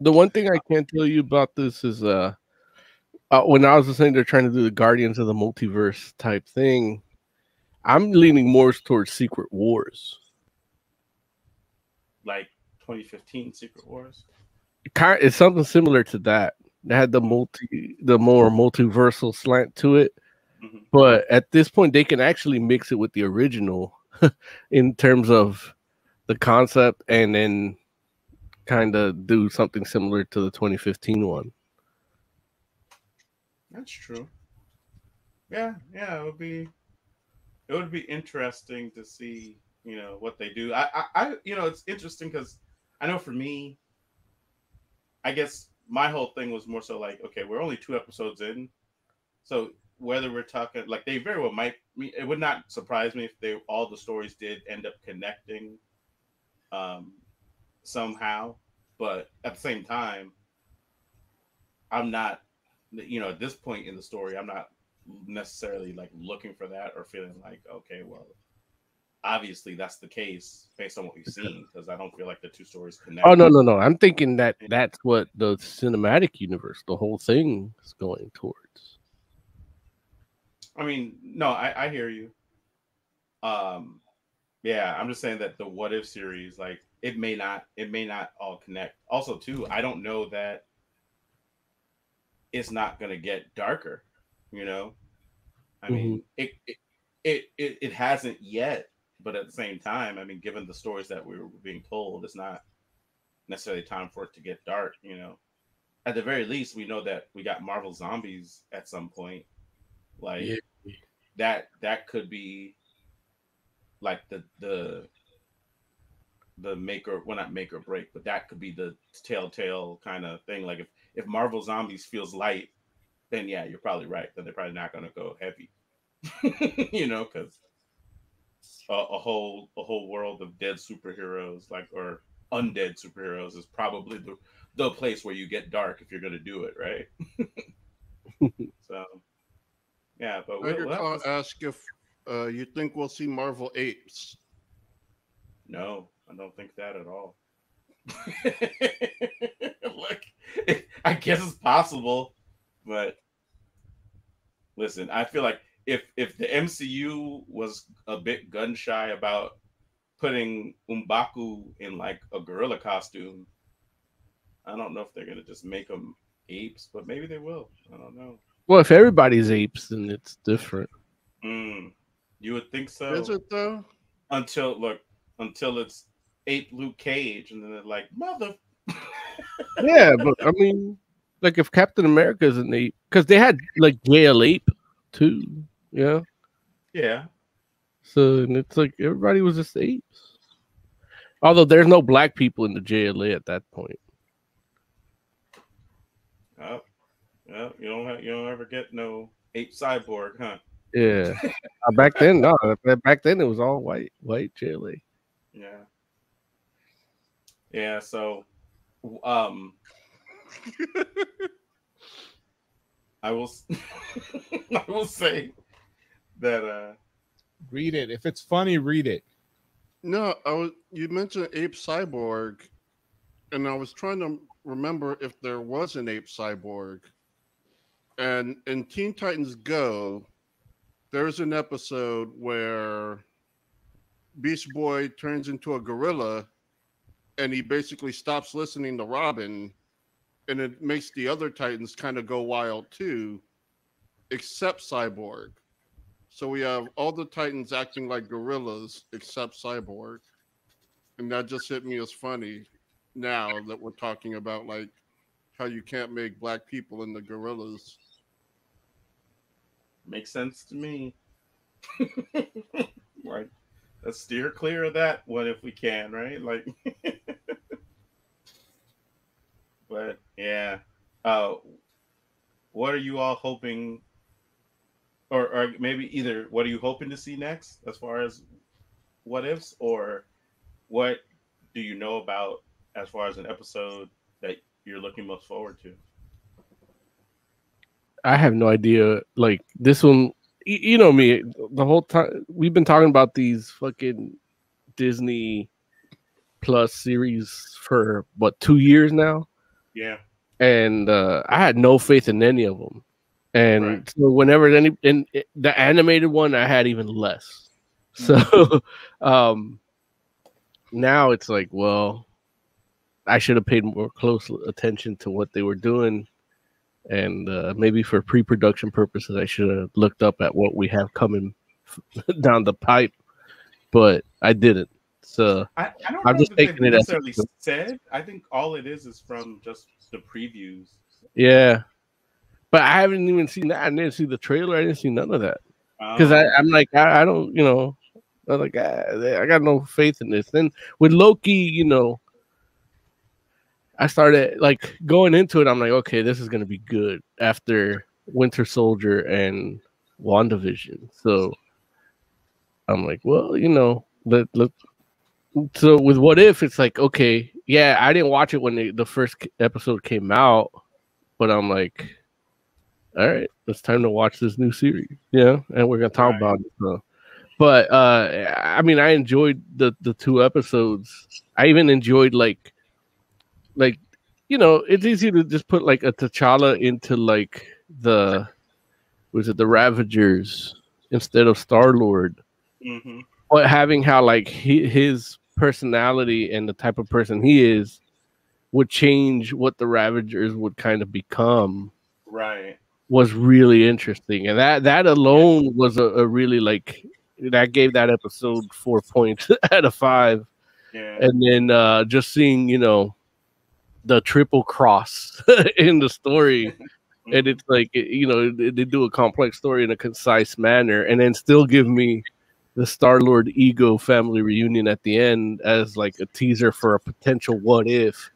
The one thing I can't tell you about this is uh, uh when I was listening, they're trying to do the Guardians of the Multiverse type thing. I'm leaning more towards Secret Wars. like 2015 Secret Wars. Kind it's something similar to that. It had the multi the more multiversal slant to it. Mhm. But at this point they can actually mix it with the original in terms of the concept and then kind of do something similar to the 2015 one. That's true. Yeah, yeah, it would be it would be interesting to see, you know, what they do. I I, I you know, it's interesting because I know for me, I guess my whole thing was more so like, okay, we're only two episodes in. So whether we're talking like they very well might it would not surprise me if they all the stories did end up connecting um somehow. But at the same time, I'm not you know, at this point in the story, I'm not necessarily like looking for that or feeling like, okay, well, obviously that's the case based on what we've seen because I don't feel like the two stories connect. Oh no, no, no. I'm thinking that that's what the cinematic universe, the whole thing is going towards. I mean, no, I, I hear you. Um, yeah, I'm just saying that the what if series, like, it may not, it may not all connect. Also, too, I don't know that it's not gonna get darker. You know, I mean, mm-hmm. it, it it it it hasn't yet, but at the same time, I mean, given the stories that we were being told, it's not necessarily time for it to get dark. You know, at the very least, we know that we got Marvel Zombies at some point. Like Yeah. that that could be like the the the make or well not make or break, but that could be the telltale kind of thing. Like if if Marvel Zombies feels light, then yeah, you're probably right. Then they're probably not going to go heavy, you know, because a, a whole a whole world of dead superheroes, like or undead superheroes, is probably the the place where you get dark if you're going to do it, right? so, yeah, but we'll, Tiger we'll have to- ask if uh, you think we'll see Marvel apes. No, I don't think that at all. Look, I guess it's possible, but listen, I feel like if if the MCU was a bit gun shy about putting M'Baku in like a gorilla costume, I don't know if they're gonna just make them apes, but maybe they will. I don't know. Well, if everybody's apes, then it's different. Mm, you would think so. Is it though? until look until it's ape Luke Cage, and then they're like, mother. Yeah, but I mean, like if Captain America is an ape, because they had like jail ape too, yeah. yeah, So and it's like everybody was just apes. Although there's no black people in the JLA at that point. oh, well, you don't have, you don't ever get no ape cyborg, huh? Yeah. Back then, no. Back then, it was all white, white JLA. Yeah, yeah. So, um, I will, s- I will say that uh, Read it. If it's funny, read it. No, I was. You mentioned ape cyborg, and I was trying to remember if there was an ape cyborg. And in Teen Titans Go, there's an episode where Beast Boy turns into a gorilla, and he basically stops listening to Robin, and it makes the other Titans kind of go wild too, except Cyborg. So we have all the Titans acting like gorillas except Cyborg. And that just hit me as funny now that we're talking about like how you can't make black people into gorillas. makes sense to me. right. Let's steer clear of that one if we can, right? Like but yeah. Uh what are you all hoping or or maybe either what are you hoping to see next as far as what ifs or what do you know about as far as an episode that you're looking most forward to? I have no idea. Like this one, you know me. The whole time we've been talking about these fucking Disney Plus series for what two years now, Yeah. and uh, I had no faith in any of them. And Right. so whenever any in the animated one, I had even less. So um, now it's like, well, I should have paid more close attention to what they were doing and uh, maybe for pre-production purposes, I should have looked up at what we have coming down the pipe, but I didn't. So I, I don't I'm just taking it as- said. I think all it is is from just the previews. yeah, but I haven't even seen that. I didn't see the trailer. I didn't see none of that because Um, I'm like, I, I don't, you know, I'm like, ah, I got no faith in this. Then with Loki, you know, I started like going into it. I'm like, okay, this is gonna be good after Winter Soldier and WandaVision. So I'm like, well, you know, let let. So with What If, it's like, okay, yeah, I didn't watch it when the, the first episode came out, but I'm like, all right, it's time to watch this new series. Yeah, and we're gonna talk Right. about it. So. But uh I mean, I enjoyed the the two episodes. I even enjoyed like, like, you know, it's easy to just put like a T'Challa into like the, was it the Ravagers instead of Star Lord? mhm. but having how like he, his personality and the type of person he is would change what the Ravagers would kind of become Right. was really interesting, and that that alone was a, a really like that gave that episode four points out of five, Yeah. and then uh just seeing you know the triple cross in the story. And it's like you know they, do a complex story in a concise manner, and then still give me the Star Lord Ego family reunion at the end as like a teaser for a potential what if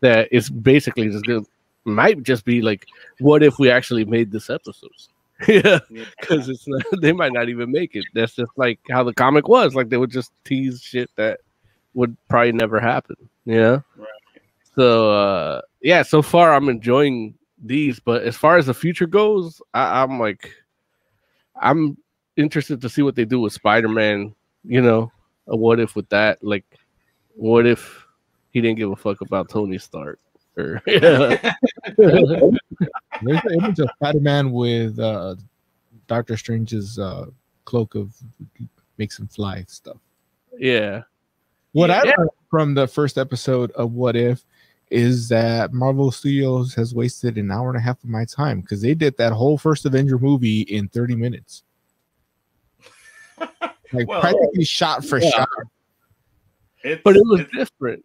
that is basically just gonna might just be like what if we actually made this episode yeah yeah. because it's not, they might not even make it that's just like how the comic was like they would just tease shit that would probably never happen yeah Right. So uh yeah so far i'm enjoying these but as far as the future goes I, i'm like i'm interested to see what they do with spider-man you know? A what if with that like what if he didn't give a fuck about tony stark or yeah There's an image of Spider-Man with uh, Doctor Strange's uh, cloak of makes him fly stuff. yeah. What I learned from the first episode of What If is that Marvel Studios has wasted an hour and a half of my time because they did that whole first Avenger movie in 30 minutes. Like Well- practically shot for Yeah. shot. It's, but it was different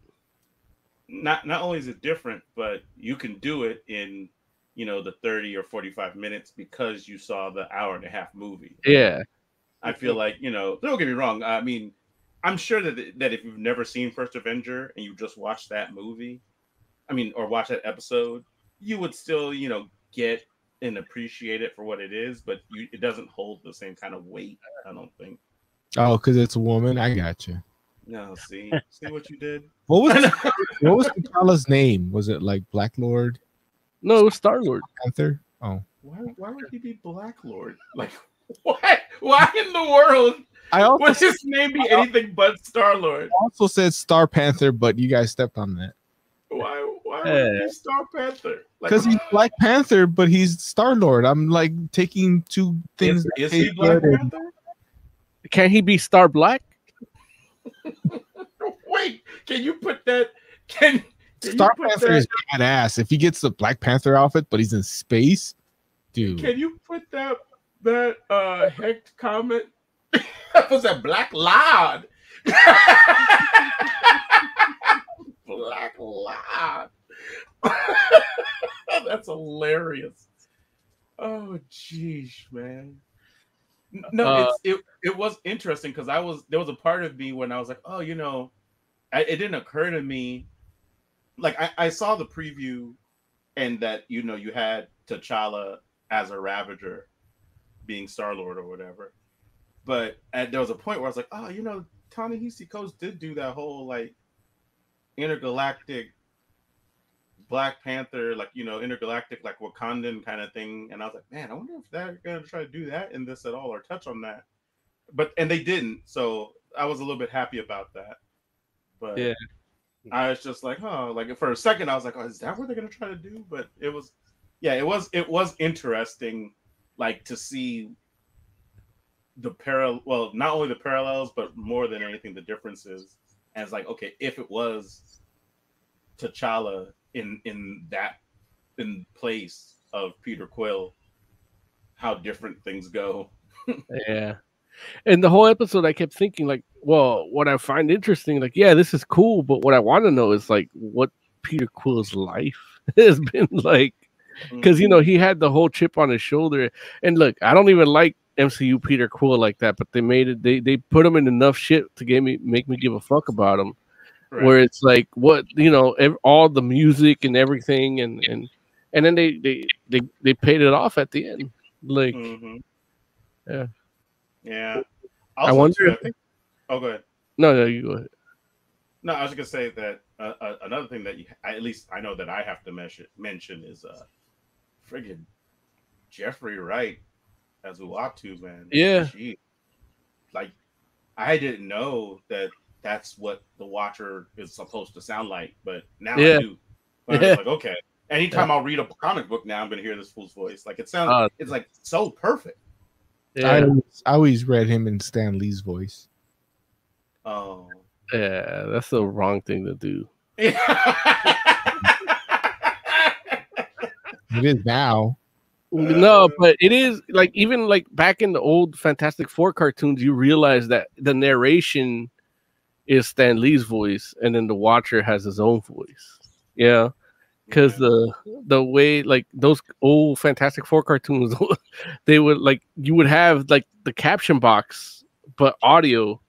not not only is it different, but you can do it in you know the 30 or 45 minutes because you saw the hour and a half movie. yeah I feel like you know. Don't get me wrong. I mean, I'm sure that that if you've never seen First Avenger and you just watched that movie, I mean, or watch that episode, you would still you know get and appreciate it for what it is, but you, it doesn't hold the same kind of weight. I don't think. Oh, because it's a woman. I got you. No, see, see what you did. What was what was T'Challa's name? Was it like Black Lord no it was star-lord Panther? Oh, Why, why would he be Black Lord? Like, what? Why in the world I also, would his name be anything but Star Lord? also said Star Panther, but you guys stepped on that Why? Why would he be Star Panther? Like, because he's Black Panther, but he's Star Lord. I'm like taking two things. is, that is he Black good and- Panther? can he be star black Wait, can you put that? Can, can Star you put Panther that, is badass. If he gets the Black Panther outfit, but he's in space, dude. Can you put that that uh hecked comment? that was a Black Lord. Black Lord. That's hilarious. Oh, jeez, man. No, Uh, it's, it it was interesting because I was there was a part of me when I was like, oh, you know, I, it didn't occur to me. Like I, I saw the preview, and that you know you had T'Challa as a Ravager, being Star Lord or whatever. But at, there was a point where I was like, oh, you know, Ta-Nehisi Coates did do that whole like intergalactic Black Panther, like you know, intergalactic, like Wakandan kind of thing. And I was like, man, I wonder if they're gonna try to do that in this at all or touch on that. But and they didn't, so I was a little bit happy about that. But Yeah. I was just like, oh, like for a second, I was like, oh, is that what they're gonna try to do? But it was, yeah, it was, it was interesting, like to see the parallel. Well, not only the parallels, but more than anything, the differences. And it's like, okay, if it was T'Challa in in that in place of Peter Quill, how different things go. Yeah. And the whole episode, I kept thinking, like, well, what I find interesting, like, yeah, this is cool, but what I want to know is, like, what Peter Quill's life has been like. Because, you know, he had the whole chip on his shoulder. And look, I don't even like MCU Peter Quill like that, but they made it, they, they put him in enough shit to get me, make me give a fuck about him. Right. Where it's like, what, you know, ev- all the music and everything. And, and, and then they, they, they, they paid it off at the end. Like, Mhm. Yeah. Yeah. I wonder I think, oh, go ahead. no, no, you go ahead. No, I was gonna say that uh, uh, another thing that you, at least I know that I have to mention mention is uh, friggin' Jeffrey Wright as Uatu, man. Yeah. Gee. like I didn't know that that's what the Watcher is supposed to sound like, but now Yeah. I do. But Yeah. I was like, okay. Anytime I'll read a comic book now, I'm gonna hear this fool's voice. Like it sounds, Uh, it's like so perfect. I, Yeah, always, I always read him in Stan Lee's voice. Oh, yeah, that's the wrong thing to do. It is now. No, but it is like even like back in the old Fantastic Four cartoons, you realize that the narration is Stan Lee's voice, and then the Watcher has his own voice. Yeah, because the the way like those old Fantastic Four cartoons, they would like you would have like the caption box, but audio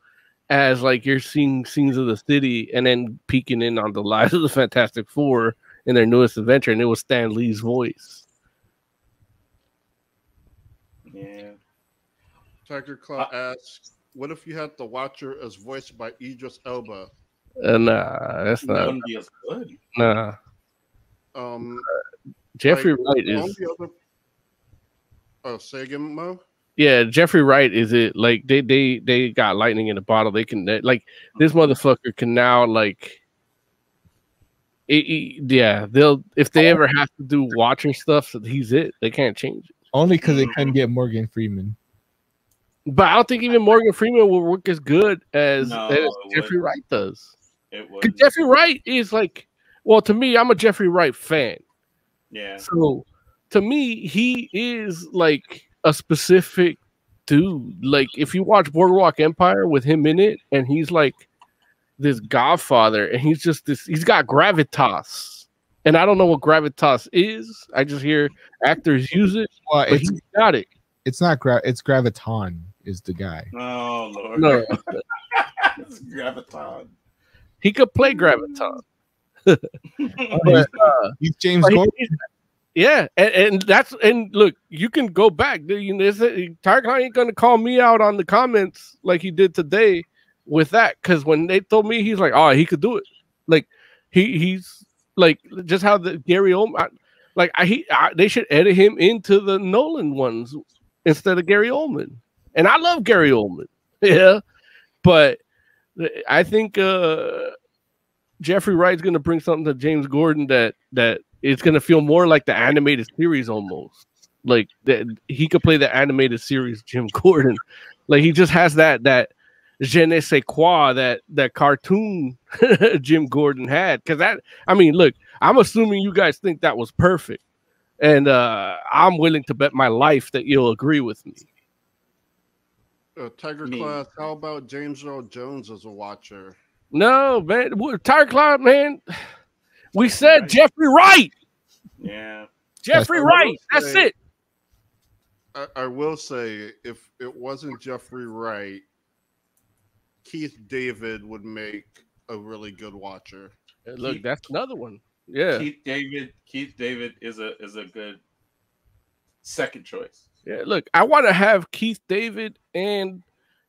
as like you're seeing scenes of the city, and then peeking in on the lives of the Fantastic Four in their newest adventure, and it was Stan Lee's voice. yeah. Tiger Claw uh, asks, "What if you had the Watcher as voiced by Idris Elba?" Uh, nah, that's That not. wouldn't be as good. Nah, Um, Jeffrey like, Wright the is. only other- Oh, say again, Mo. Yeah, Jeffrey Wright is it. Like they they they got lightning in a bottle. They can they- like this motherfucker can now like. It, it- yeah, they'll if they ever have to do watching stuff, he's it. They can't change it. Only because they couldn't get Morgan Freeman. But I don't think even Morgan Freeman will work as good as, No, as it Jeffrey wouldn't. Wright does. It 'Cause would. Jeffrey Wright is like, well, to me, I'm a Jeffrey Wright fan. Yeah. So to me, he is like a specific dude. Like if you watch Boardwalk Empire with him in it, and he's like this godfather, and he's just this, he's got gravitas. And I don't know what gravitas is. I just hear actors use it, well, but he's got it. it's not gra- it's Graviton is the guy. Oh lord. No, Graviton. he could play graviton. But, uh, he's James But he- Yeah, and, and that's and look, you can go back. You know, this- Tarek ain't gonna call me out on the comments like he did today with that because when they told me he's like, oh, he could do it. Like he he's like just how the Gary Oldman, like I, he I, they should edit him into the Nolan ones instead of Gary Oldman. And I love Gary Oldman, yeah, but I think uh Jeffrey Wright's gonna bring something to James Gordon that that it's gonna feel more like the animated series almost. Like that he could play the animated series Jim Gordon. Like he just has that that je ne sais quoi that that cartoon Jim Gordon had. Cause that I mean, look, I'm assuming you guys think that was perfect. And uh I'm willing to bet my life that you'll agree with me. Uh, Tiger Me. Claw, how about James Earl Jones as a Watcher? No, man, Tiger Tire Cloud, man. We said Right. Jeffrey Wright. Yeah. Jeffrey I will Wright. That's say- it. I, I will say, if it wasn't Jeffrey Wright, Keith David would make a really good Watcher. Look, Keith- that's another one. Yeah. Keith David. Keith David is a is a good second choice. Yeah, look, I want to have Keith David and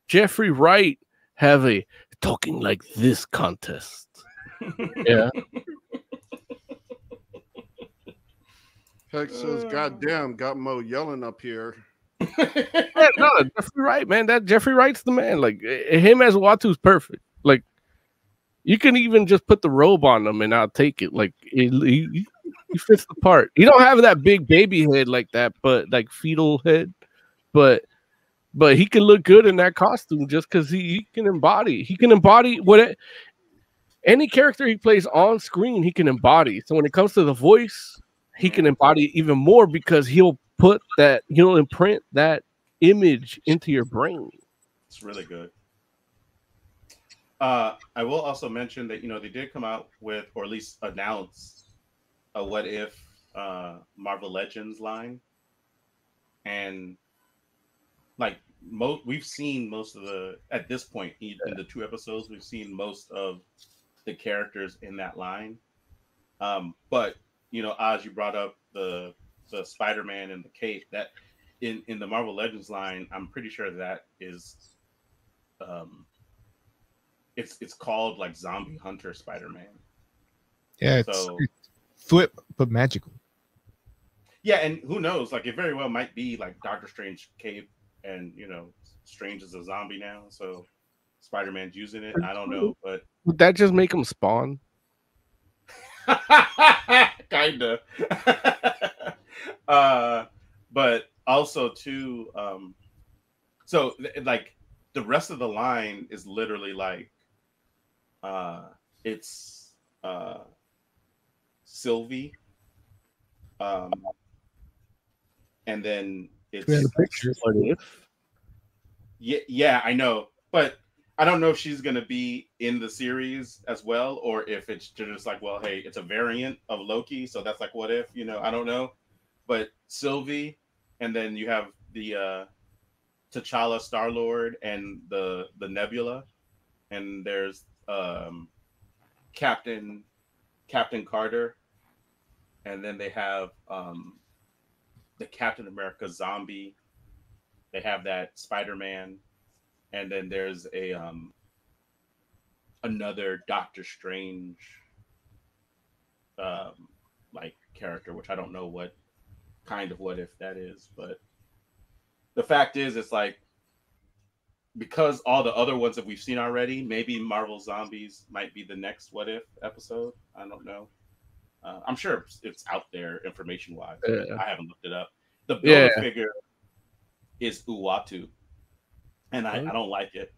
Jeffrey Wright have a talking like this contest. Yeah. Heck says, Uh. "God damn, got Mo yelling up here." Yeah, no, Jeffrey Wright, man. That Jeffrey Wright's the man. Like him as Uatu's perfect. Like you can even just put the robe on him and I'll take it. Like it, he, he fits the part. He don't have that big baby head like that, but like fetal head. But but he can look good in that costume just because he, he can embody. He can embody what it, any character he plays on screen, he can embody. So when it comes to the voice, he can embody even more because he'll put that he'll imprint that image into your brain. It's really good. Uh, I will also mention that you know they did come out with, or at least announce, a what if uh, Marvel Legends line, and like most we've seen most of the at this point in the two episodes we've seen most of the characters in that line. Um, but you know, as you brought up the the Spider Man and the cape that in in the Marvel Legends line, I'm pretty sure that is um it's it's called like Zombie Hunter Spider Man. Yeah, it's So flip but magical. yeah, and who knows? Like it very well might be like Doctor Strange cape, and you know, Strange is a zombie now, so Spider Man's using it. I don't know, but Would that just make him spawn? kinda. uh, but also too, um, so th- like the rest of the line is literally like, uh, it's uh, Sylvie, um, and then it's We had a picture. What if? yeah, yeah, I know, but I don't know if she's gonna be in the series as well, or if it's just like, well, hey, it's a variant of Loki, so that's like, what if, you know? I don't know, but Sylvie, and then you have the uh, T'Challa, Star Lord, and the the Nebula, and there's um, Captain Captain Carter, and then they have um, the Captain America zombie. They have that Spider Man, and then there's a um another Doctor Strange um like character, which I don't know what kind of what if that is, but the fact is it's like because all the other ones that we've seen already, maybe Marvel Zombies might be the next what if episode. I don't know. Uh, I'm sure it's- out there information wise. Yeah. I haven't looked it up. The build Yeah. figure is Uatu, and I, I don't like it.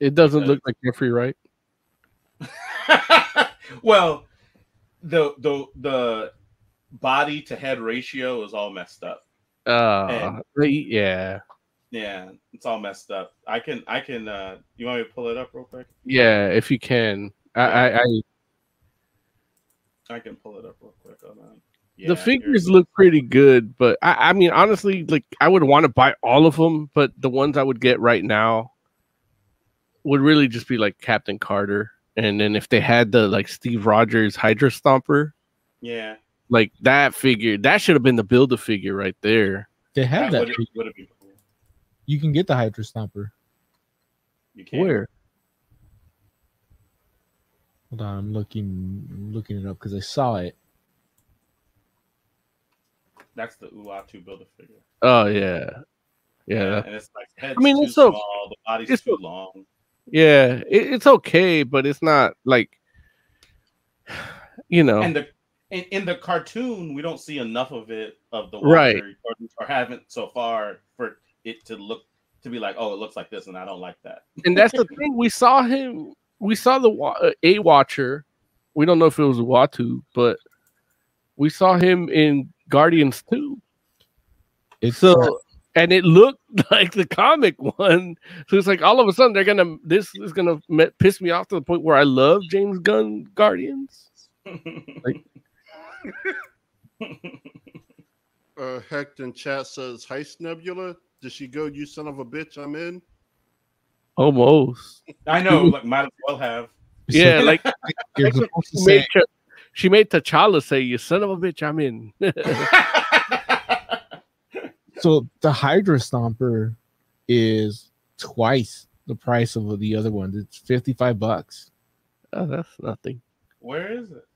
It doesn't look like Jeffrey Wright. well, the the the body to head ratio is all messed up. Uh, And- yeah, Yeah, it's all messed up. I can I can uh you want me to pull it up real quick? yeah. If you can, I, I, I I can pull it up real quick. Hold on. Yeah, the figures look pretty good, but I, I mean, honestly, like I would want to buy all of them, but the ones I would get right now would really just be like Captain Carter, and then if they had the like Steve Rogers Hydra Stomper, Yeah, like that figure, that should have been the build a figure right there. They have that that. would would have been cool. You can get the Hydra Stomper. You can Where? Hold on, I'm looking I'm looking it up because I saw it. That's the Uatu build a figure. Oh yeah, yeah, that- and it's like head's I mean, too it's so- small, the body's it's too long. yeah. It, it's okay, but it's not like you know. And the in, in the cartoon, we don't see enough of it of the Right. Or, or haven't so far for it to look to be like, oh, it looks like this, and I don't like that. and that's the thing. We saw him. We saw the uh, a watcher. We don't know if it was Uatu, but we saw him in Guardians too. It's So, and it looked like the comic one. So it's like all of a sudden they're gonna. This is gonna me- piss me off to the point where I love James Gunn Guardians. like, Uh, Hecht in chat says, Heist Nebula. Did she go, you son of a bitch? I'm in. Almost. I know, like might as well have. Yeah, like you're to she made, say, Ch- she made T'Challa say, "You son of a bitch, I'm in." so the Hydra Stomper is twice the price of the other ones. It's 55 bucks. oh, that's nothing. Where is it?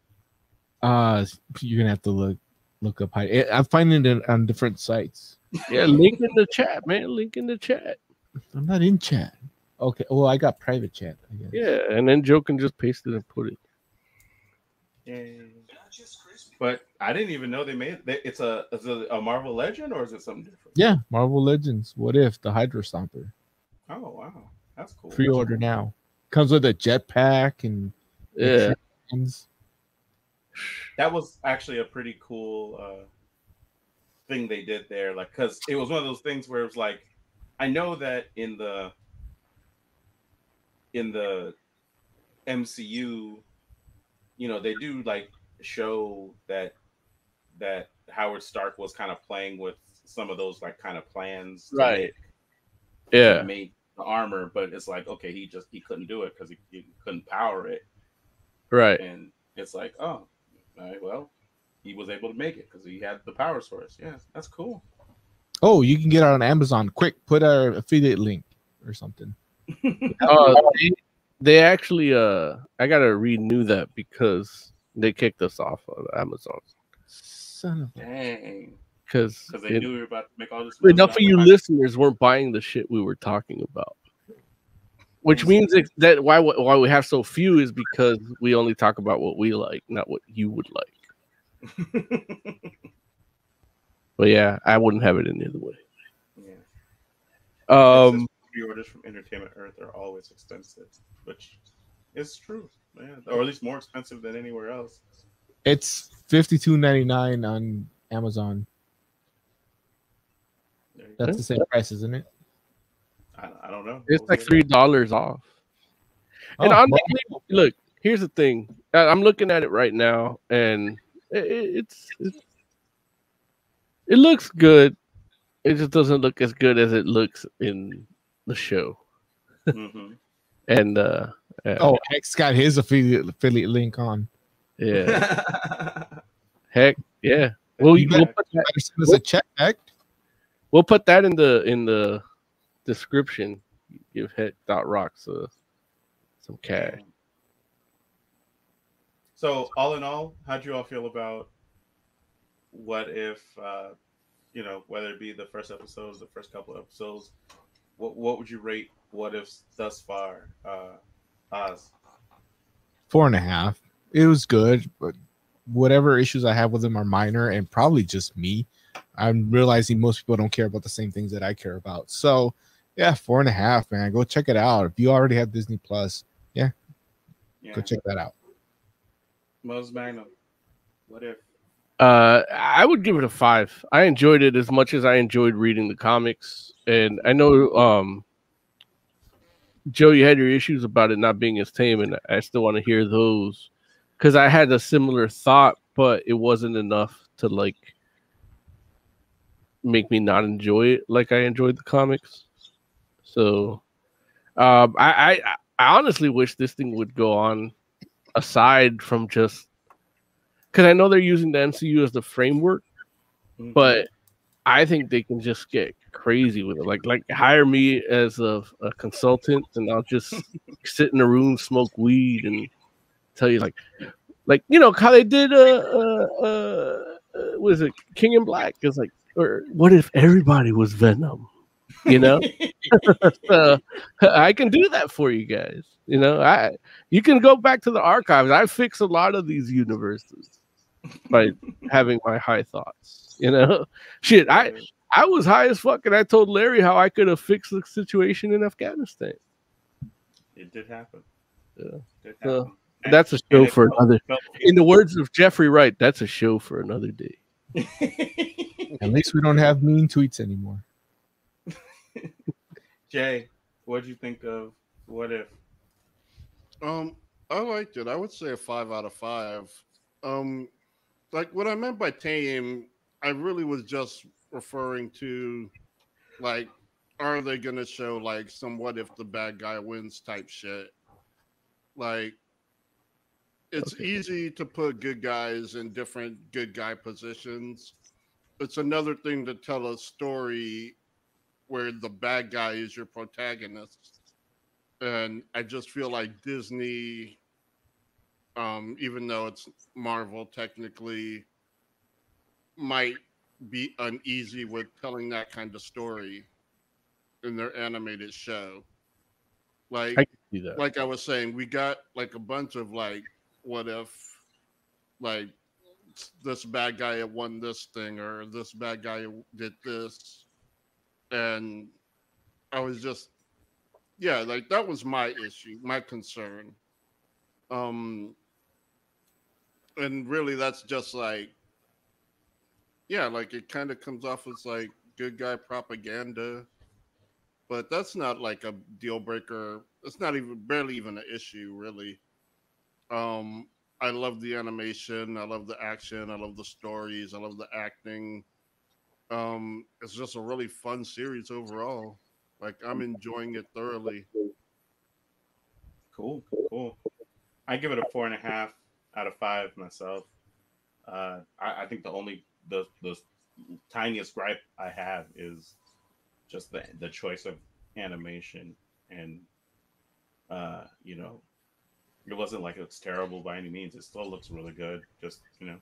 Uh, you're gonna have to look look up. High. I'm finding it on different sites. Yeah, link in the chat, man. Link in the chat. I'm not in chat. Okay. Well, I got private chat. I guess. Yeah, and then Joe can just paste it and put it. Yay. But I didn't even know they made it. It's a is it a Marvel Legend or is it something different? Yeah. Marvel Legends. What if the Hydra Stomper? Oh wow, that's cool. Pre-order now. Comes with a jetpack and Yeah. hands. That was actually a pretty cool uh, thing they did there. Like, because it was one of those things where it was like, I know that in the in the MCU, you know, they do like show that that Howard Stark was kind of playing with some of those like kind of plans, to Right. make- Yeah. to make the armor, but it's like okay, he just he couldn't do it because he, he couldn't power it, Right. and it's like oh, all right, well, he was able to make it because he had the power source. Yeah, that's cool. Oh, you can get it on Amazon. Quick, put our affiliate link or something. Oh, they, they actually uh I gotta renew that because they kicked us off of Amazon. Son of a Dang, Because because they knew we were about to make all this. enough of you I'm listeners weren't buying the shit we were talking about. Which means that, that why why we have so few is because we only talk about what we like, not what you would like. But yeah, I wouldn't have it any other way. yeah. Um, pre-orders from Entertainment Earth are always expensive, which is true, man, or at least more expensive than anywhere else. It's fifty two ninety nine on Amazon. That's go. the same price, isn't it? I, I don't know. it's like three dollars off. And Oh, honestly, look, here's the thing. I- I'm looking at it right now, and it, it- it's, it's it looks good. It just doesn't look as good as it looks in the show. Mhm. And uh, yeah, oh, X got his affiliate affiliate link on. yeah, heck, yeah. Well, You you, we'll better- put that, send us a check. Heck. we'll put that in the in the description. Give Heck dot rocks uh, some cash. So, all in all, how'd you all feel about what if, uh, you know, whether it be the first episodes, the first couple episodes, what what would you rate what ifs thus far? Uh, Oz. Four and a half. It was good, but whatever issues I have with them are minor and probably just me. I'm realizing most people don't care about the same things that I care about. So, yeah, four and a half, man. Go check it out. If you already have Disney Plus, Yeah. go check that out. Moses Magnum. What if? Uh, I would give it a five. I enjoyed it as much as I enjoyed reading the comics, and I know, um, Joe, you had your issues about it not being as tame, and I still want to hear those because I had a similar thought, but it wasn't enough to like make me not enjoy it like I enjoyed the comics. So, um, I, I I honestly wish this thing would go on aside from just because I know they're using the MCU as the framework, Mhm. but I think they can just get crazy with it. Like, like hire me as a, a consultant, and I'll just sit in a room, smoke weed, and tell you like, like you know how they did. Uh, uh, uh, uh was it King in Black? It's like, or what if everybody was Venom? You know, so I can do that for you guys. You know, I you can go back to the archives. I fix a lot of these universes by having my high thoughts. You know, shit. I I was high as fuck, and I told Larry how I could have fixed the situation in Afghanistan. It did happen. Yeah. Did happen. And- That's a show for felt- another. felt- In the words of Jeffrey Wright, that's a show for another day. At least we don't have mean tweets anymore. Jay, what'd you think of what if? Um, I liked it. I would say a five out of five. Um, like what I meant by tame, I really was just referring to, like, are they gonna show like some what if the bad guy wins type shit? Like, it's Okay. easy to put good guys in different good guy positions. It's another thing to tell a story where the bad guy is your protagonist and I just feel like Disney Um, even though it's Marvel, technically might be uneasy with telling that kind of story in their animated show. Like I can see that. like I was saying, we got like a bunch of like, what if, like, this bad guy had won this thing or this bad guy did this, and I was just, yeah, like that was my issue, my concern. Um, and really, that's just like, yeah, like it kind of comes off as like good guy propaganda but that's not like a deal breaker. It's not even barely even an issue, really. Um, I love the animation, I love the action, I love the stories, I love the acting. Um, it's just a really fun series overall. Like I'm enjoying it thoroughly. Cool, cool. I give it a four and a half out of five myself. Uh, I, I think the only the the tiniest gripe I have is just the the choice of animation and uh you know it wasn't like it's terrible by any means. It still looks really good. Just you know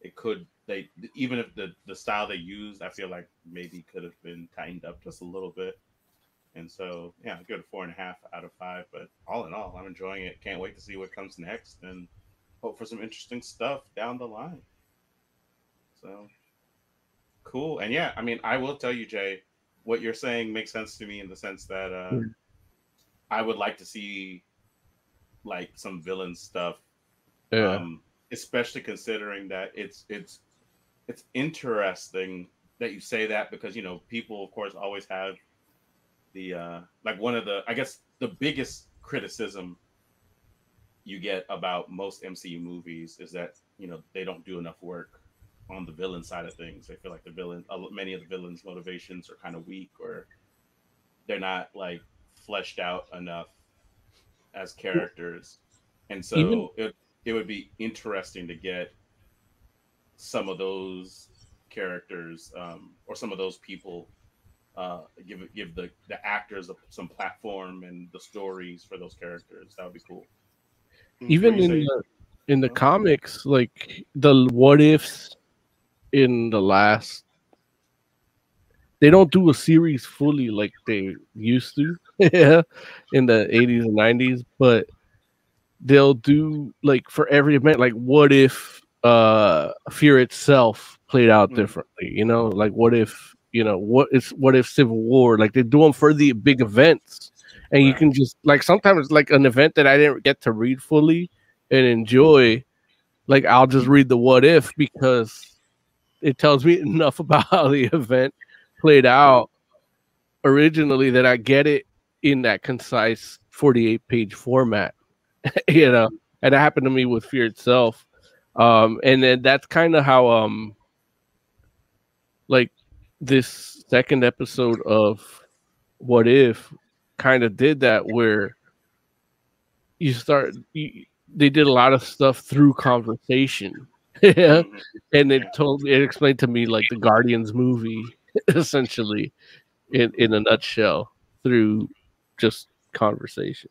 it could they even if the the style they used i feel like maybe could have been tightened up just a little bit. And so yeah good four and a half out of five but all in all i'm enjoying it. Can't wait to see what comes next. And hope for some interesting stuff down the line so cool and yeah i mean i will tell you jay what you're saying makes sense to me in the sense that uh. I would like to see like some villain stuff, Yeah. um, especially considering that it's it's it's interesting that you say that because you know people of course always have the uh, like one of the I guess the biggest criticism you get about most MCU movies is that you know they don't do enough work on the villain side of things. They feel like the villain, many of the villains' motivations are kind of weak, or they're not like fleshed out enough as characters. And so Even- it it would be interesting to get some of those characters um, or some of those people uh, give give the the actors some platform and the stories for those characters. That would be cool. Even in the, in the comics, like the what ifs in the last, they don't do a series fully like they used to, yeah, in the eighties and nineties. But they'll do like for every event, like what if uh Fear itself played out Mm. differently? You know, like what if you know what is what if Civil War? Like they do them for the big events and you can just like sometimes like an event that I didn't get to read fully and enjoy, like I'll just read the what if because it tells me enough about how the event played out originally that I get it in that concise 48 page format, you know, and it happened to me with Fear itself. Um, and then that's kind of how um like this second episode of What If kind of did that where you start you, they did a lot of stuff through conversation yeah Mhm. and it Yeah. told it explained to me like the guardians movie essentially in in a nutshell through just conversation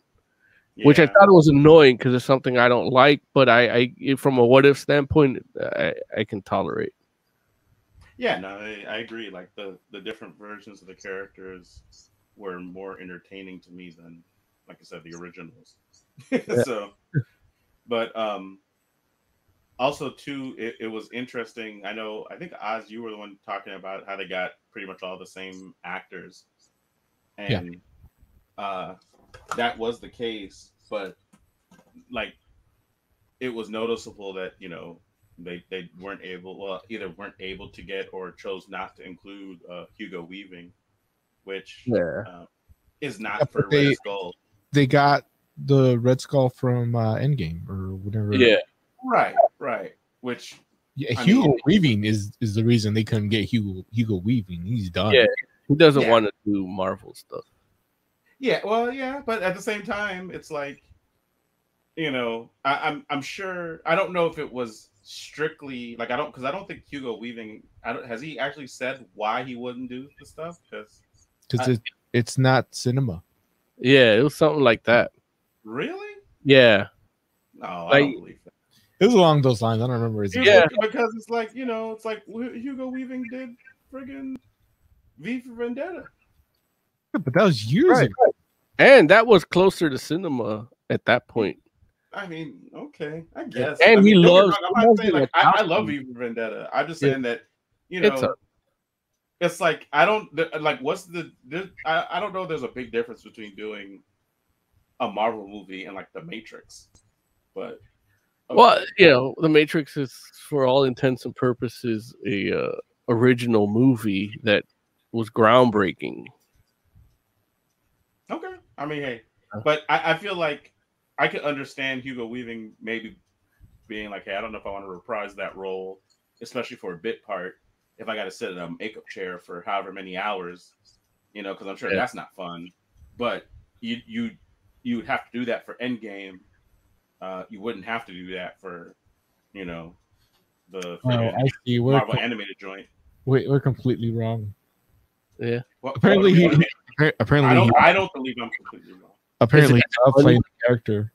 which i Yeah. thought was annoying because it's something i don't like but i i from a what if standpoint i i can tolerate Yeah, no, I, I agree. Like the the different versions of the characters were more entertaining to me than, like I said, the originals. so, but um, also too, it, it was interesting. I know. I think Oz, you were the one talking about how they got pretty much all the same actors, Yeah. and uh, that was the case. But like, it was noticeable that you know they they weren't able well either weren't able to get or chose not to include uh, Hugo Weaving, which yeah uh, is not Yeah, for they- Red Skull. They got the Red Skull from uh, Endgame or whatever. yeah Right, right. Which Yeah, I Hugo mean- Weaving is is the reason they couldn't get Hugo Hugo Weaving. He's done. Yeah. he doesn't Yeah. want to do marvel stuff yeah, well, yeah, but at the same time, it's like you know, I, I'm I'm sure I don't know if it was strictly like I don't because I don't think Hugo Weaving I don't has he actually said why he wouldn't do the stuff because because I- it, it's not cinema. yeah it was something like that really yeah No, I Like- don't believe that. It was along those lines. I don't remember his Yeah. because it's like you know, it's like Hugo Weaving did friggin' V for Vendetta. Yeah, but that was years Right. ago. And that was closer to cinema at that point. I mean, okay, I guess. And I he mean, don't get me loves- I'm not saying like I, I love V for Vendetta. I'm just Yeah. saying that you know, It's like I don't like what's the there, I, I don't know. There's a big difference between doing a Marvel movie and like The Matrix, but Well, you know, The Matrix is, for all intents and purposes, a uh, original movie that was groundbreaking. Okay. I mean, hey, but I, I feel like I could understand Hugo Weaving maybe being like, hey, I don't know if I want to reprise that role, especially for a bit part, if I got to sit in a makeup chair for however many hours, you know, because I'm sure Yeah. that's not fun. But you you you would have to do that for Endgame. Uh, you wouldn't have to do that for, you know, the Oh, I see. We're, Marvel co- animated joint. wait, we're completely wrong. Yeah. What- Apparently, what- he, apparently, I don't. I don't believe I'm completely wrong. apparently, Is he loved playing the character.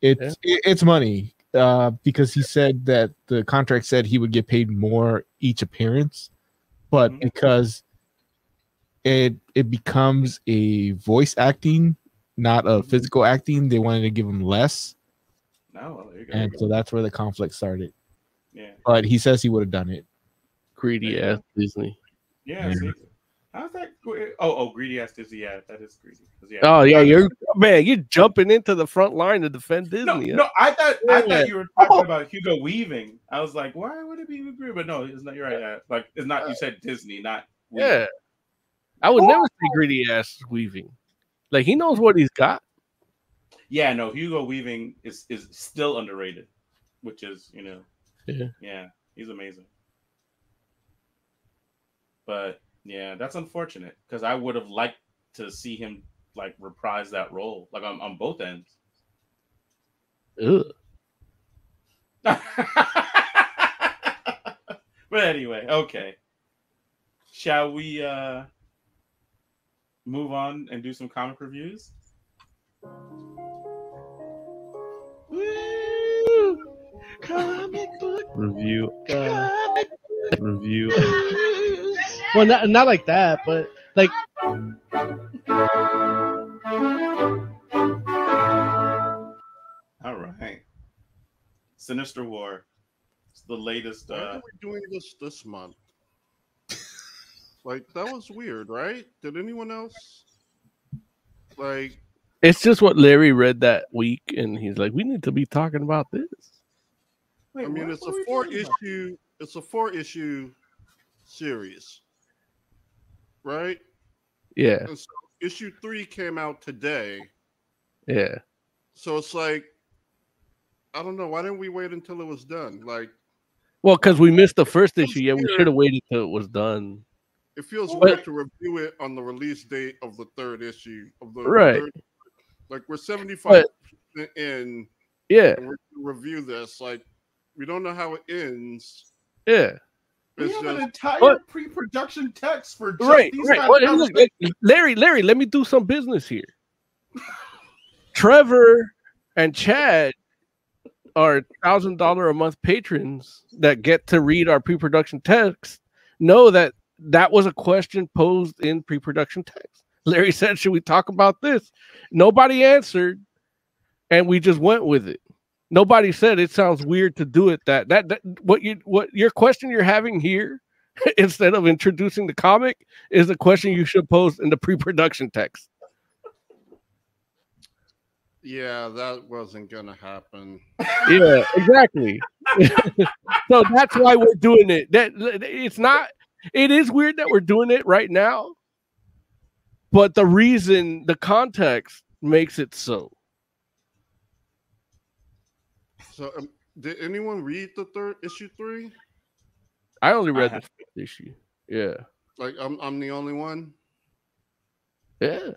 It's it, it's money uh, because he said that the contract said he would get paid more each appearance, but Mhm. because it it becomes a voice acting, not a Mhm. physical acting, they wanted to give him less, No, well, there you go. and so that's where the conflict started. yeah. But he says he would have done it. Greedy There you ass Disney. Yeah. Yeah. See, how's that? gre- eh, Oh, oh, greedy ass Disney. Yeah, that is greedy. 'Cause, Yeah. Oh yeah, you're man, you're jumping into the front line to defend Disney. No, huh? no, I thought I thought you were talking oh. about Hugo Weaving. I was like, why would it be greedy? But no, it's not. You're right. yeah. Like, it's not. You uh. said Disney, not. Weaving. Yeah. I would never say oh. greedy ass weaving. Like he knows what he's got. Yeah. No, Hugo Weaving is is still underrated, which is you know. Yeah. Yeah, he's amazing. But yeah, that's unfortunate because I would have liked to see him like reprise that role, like on, on both ends. Ugh. but anyway, okay. Shall we uh move on and do some comic reviews? Comic book. Review. Comic Review. Well, not not like that, but like All right. Sinister War. It's the latest Why uh are we doing this this month? like that was weird, right? Did anyone else like? It's just what Larry read that week, and he's like, "We need to be talking about this." wait, I mean, what- it's what a four talking about? issue. It's a four issue series, right? Yeah, so issue three came out today, yeah. so it's like, I don't know. Why didn't we wait until it was done? Like, Well, because we missed the first issue. Yeah, we should have waited till it was done. it feels But- weird to review it on the release date of the third issue of the Right. third- like we're seventy five in, Yeah, and we're review this. Like, we don't know how it ends. yeah. We It's have an entire But- pre-production text for just Right, these right. guys. Well, look, look, Larry, Larry, let me do some business here. Trevor and Chad are thousand dollar a month patrons that get to read our pre-production text. Know that that was a question posed in pre-production text. Larry said, "Should we talk about this?" Nobody answered, and we just went with it. Nobody said it sounds weird to do it. That that, that what you what your question you're having here instead of introducing the comic is the question you should pose in the pre-production text. Yeah, that wasn't gonna happen. Yeah, exactly. so that's why we're doing it. That it's not. It is weird that we're doing it right now, but the reason, the context makes it so. So, um, did anyone read the third issue three? I only read I the first issue. Yeah, Like, I'm I'm the only one. yeah,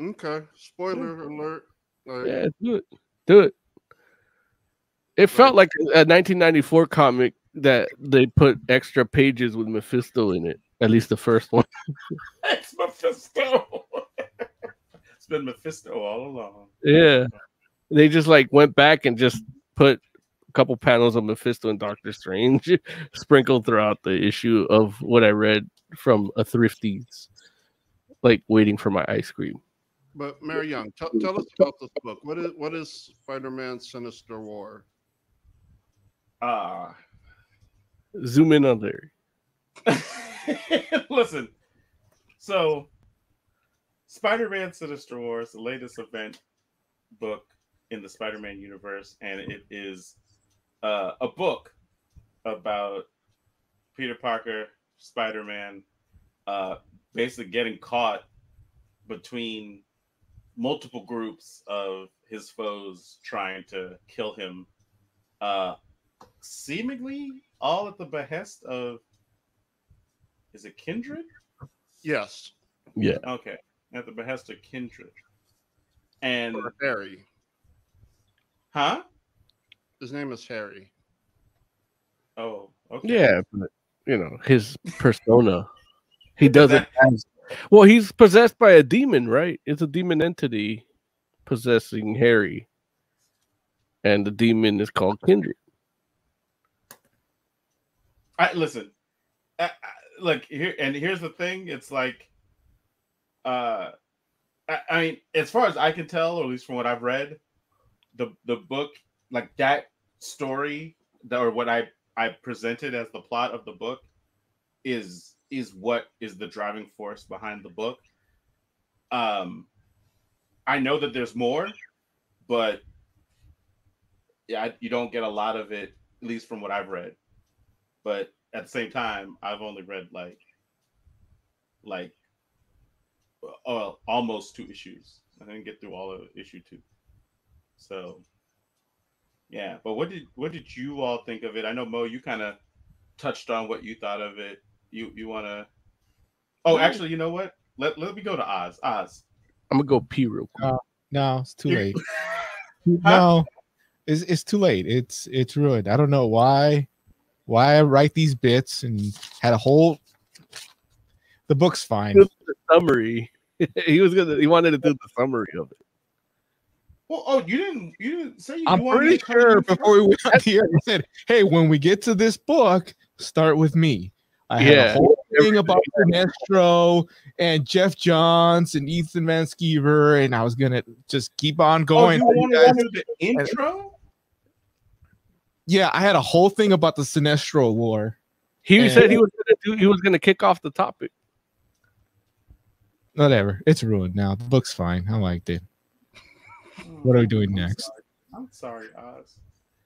Okay. Spoiler alert. Like, yeah. Do it. Do it. It felt like a 1994 comic that they put extra pages with Mephisto in it. At least the first one. It's Mephisto. it's been Mephisto all along. Yeah. They just like went back and just put a couple panels of Mephisto and Doctor Strange sprinkled throughout the issue of what I read from a thrifty's, like waiting for my ice cream. But Larry Young, tell tell us about this book. What is what is Spider-Man Sinister War? Ah, Zoom in on there. listen. So, Spider-Man: Sinister War is the latest event book in the Spider-Man universe, and it is uh, a book about Peter Parker, Spider-Man, uh, basically getting caught between multiple groups of his foes trying to kill him, uh, seemingly all at the behest of. Is it Kindred? Yes, Yeah. Okay, at the behest of Kindred. And or Harry. Huh? His name is Harry. Oh, okay. Yeah, but you know his persona. He Does doesn't. As, well, he's possessed by a demon, right? It's a demon entity possessing Harry, and the demon is called Kindred. I listen. I, I, look here, and here's the thing. It's like, uh, I, I mean, as far as I can tell, or at least from what I've read, the the book, like that story, that, or what I I presented as the plot of the book, is is what is the driving force behind the book. Um, I know that there's more, but yeah, you don't get a lot of it, at least from what I've read but at the same time, I've only read like like uh, almost two issues. I didn't get through all of issue two. So yeah, but what did what did you all think of it? I know Mo, you kind of touched on what you thought of it. You you want to? Oh, actually, you know what? Let let me go to Oz. Oz. I'm gonna go pee real quick. Uh, No, it's too You- late. No, it's it's too late. It's it's ruined. I don't know why why I write these bits and had a whole. The book's fine. The summary. he was gonna. He wanted to do the summary of it. Well, oh, you didn't you didn't say you I'm pretty sure before we went on the air, I said, "Hey, when we get to this book, start with me." I had Yeah. a whole thing about Sinestro and Geoff Johns and Ethan Van Sciver, and I was gonna just keep on Oh, going. you you wanted guys. to do the intro? Yeah, I had a whole thing about the Sinestro War. He And- said he was gonna do. He was gonna kick off the topic. Whatever, it's ruined now. The book's fine. I liked it. What are we doing I'm next? sorry. I'm sorry, Oz.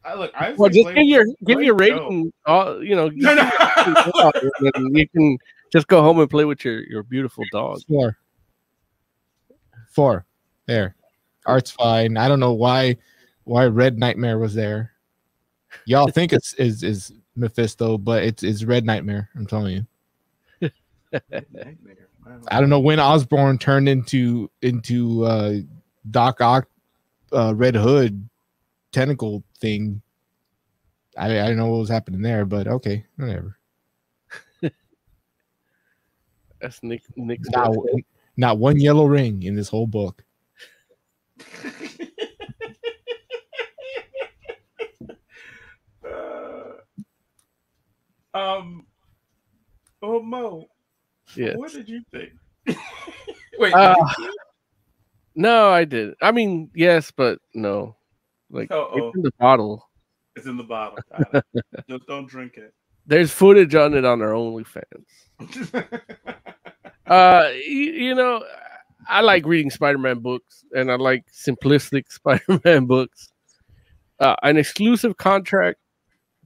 I look. I Well, just give your give great your rating. Uh, you know, No, no. you can just go home and play with your your beautiful dog. Four. Four. There. Art's fine. I don't know why why Red Nightmare was there. Y'all think it's is is Mephisto, but it's it's Red Nightmare. I'm telling you. Nightmare. I don't know when Osborn turned into into uh Doc Ock uh Red Hood tentacle thing. I I don't know what was happening there, but okay, whatever. That's Nick. Nick. Not, not one yellow ring in this whole book. Uh, um. Oh Mo, Yeah. what did you think? Wait, Uh, did you? No, I did. I mean, yes, but no. Like Uh-oh. it's in the bottle. it's in the bottle. Just don't drink it. There's footage on it on our OnlyFans. Uh, you, you know, I like reading Spider-Man books, and I like simplistic Spider-Man books. Uh, an exclusive contract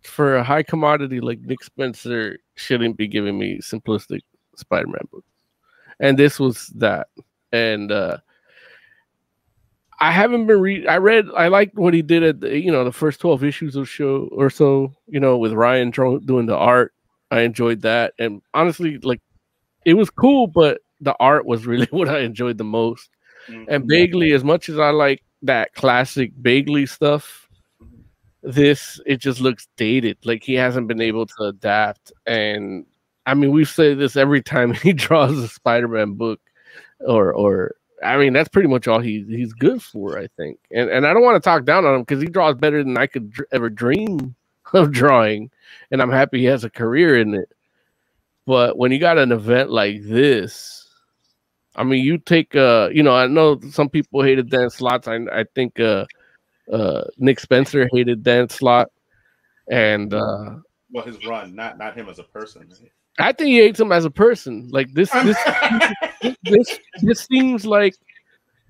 for a high commodity like Nick Spencer shouldn't be giving me simplistic Spider-Man books, and this was that. And uh, I haven't been read. I read. I liked what he did at the, you know the first twelve issues of show or so. You know, with Ryan doing the art. I enjoyed that, and honestly, like it was cool, but the art was really what I enjoyed the most. Mm-hmm. And Bagley, as much as I like that classic Bagley stuff, this it just looks dated. Like he hasn't been able to adapt. And I mean, we say this every time he draws a Spider-Man book or or I mean, that's pretty much all he he's good for, I think. And and I don't want to talk down on him because he draws better than I could dr- ever dream of drawing, and I'm happy he has a career in it. But when you got an event like this, I mean, you take uh, you know, I know some people hated Dan Slott's. I I think uh, uh, Nick Spencer hated Dan Slott, and uh, well, his run, not not him as a person. I think he hates him as a person. Like this, this, this, this seems like,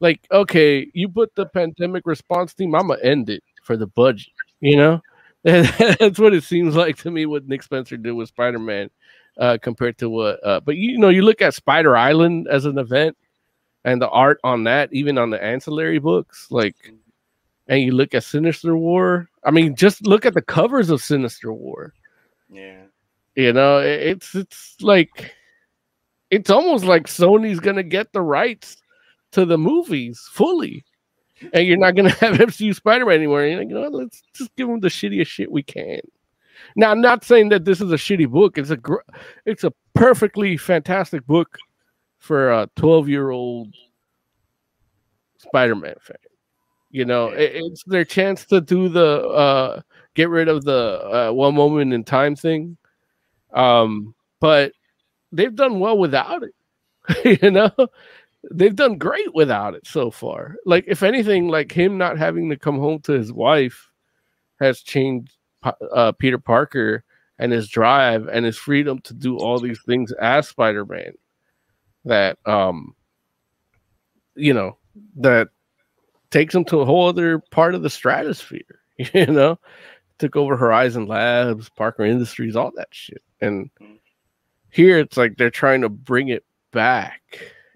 like okay, you put the pandemic response team. I'm gonna end it for the budget. You know, that's what it seems like to me. What Nick Spencer did with Spider Man, uh, compared to what. Uh, but you know, you look at Spider Island as an event, and the art on that, even on the ancillary books, like, and you look at Sinister War. I mean, just look at the covers of Sinister War. Yeah. You know, it's it's like it's almost like Sony's gonna get the rights to the movies fully, and you're not gonna have MCU Spider-Man anymore. You're like, you know, what, let's just give them the shittiest shit we can. Now, I'm not saying that this is a shitty book. It's a gr- it's a perfectly fantastic book for a 12 year old Spider-Man fan. You know, it- it's their chance to do the uh, get rid of the uh, one moment in time thing. Um, but they've done well without it. you know, they've done great without it so far. Like, if anything, like him not having to come home to his wife has changed uh, Peter Parker and his drive and his freedom to do all these things as Spider-Man. That um, you know, that takes him to a whole other part of the stratosphere. You know, took over Horizon Labs, Parker Industries, all that shit. And here it's like they're trying to bring it back.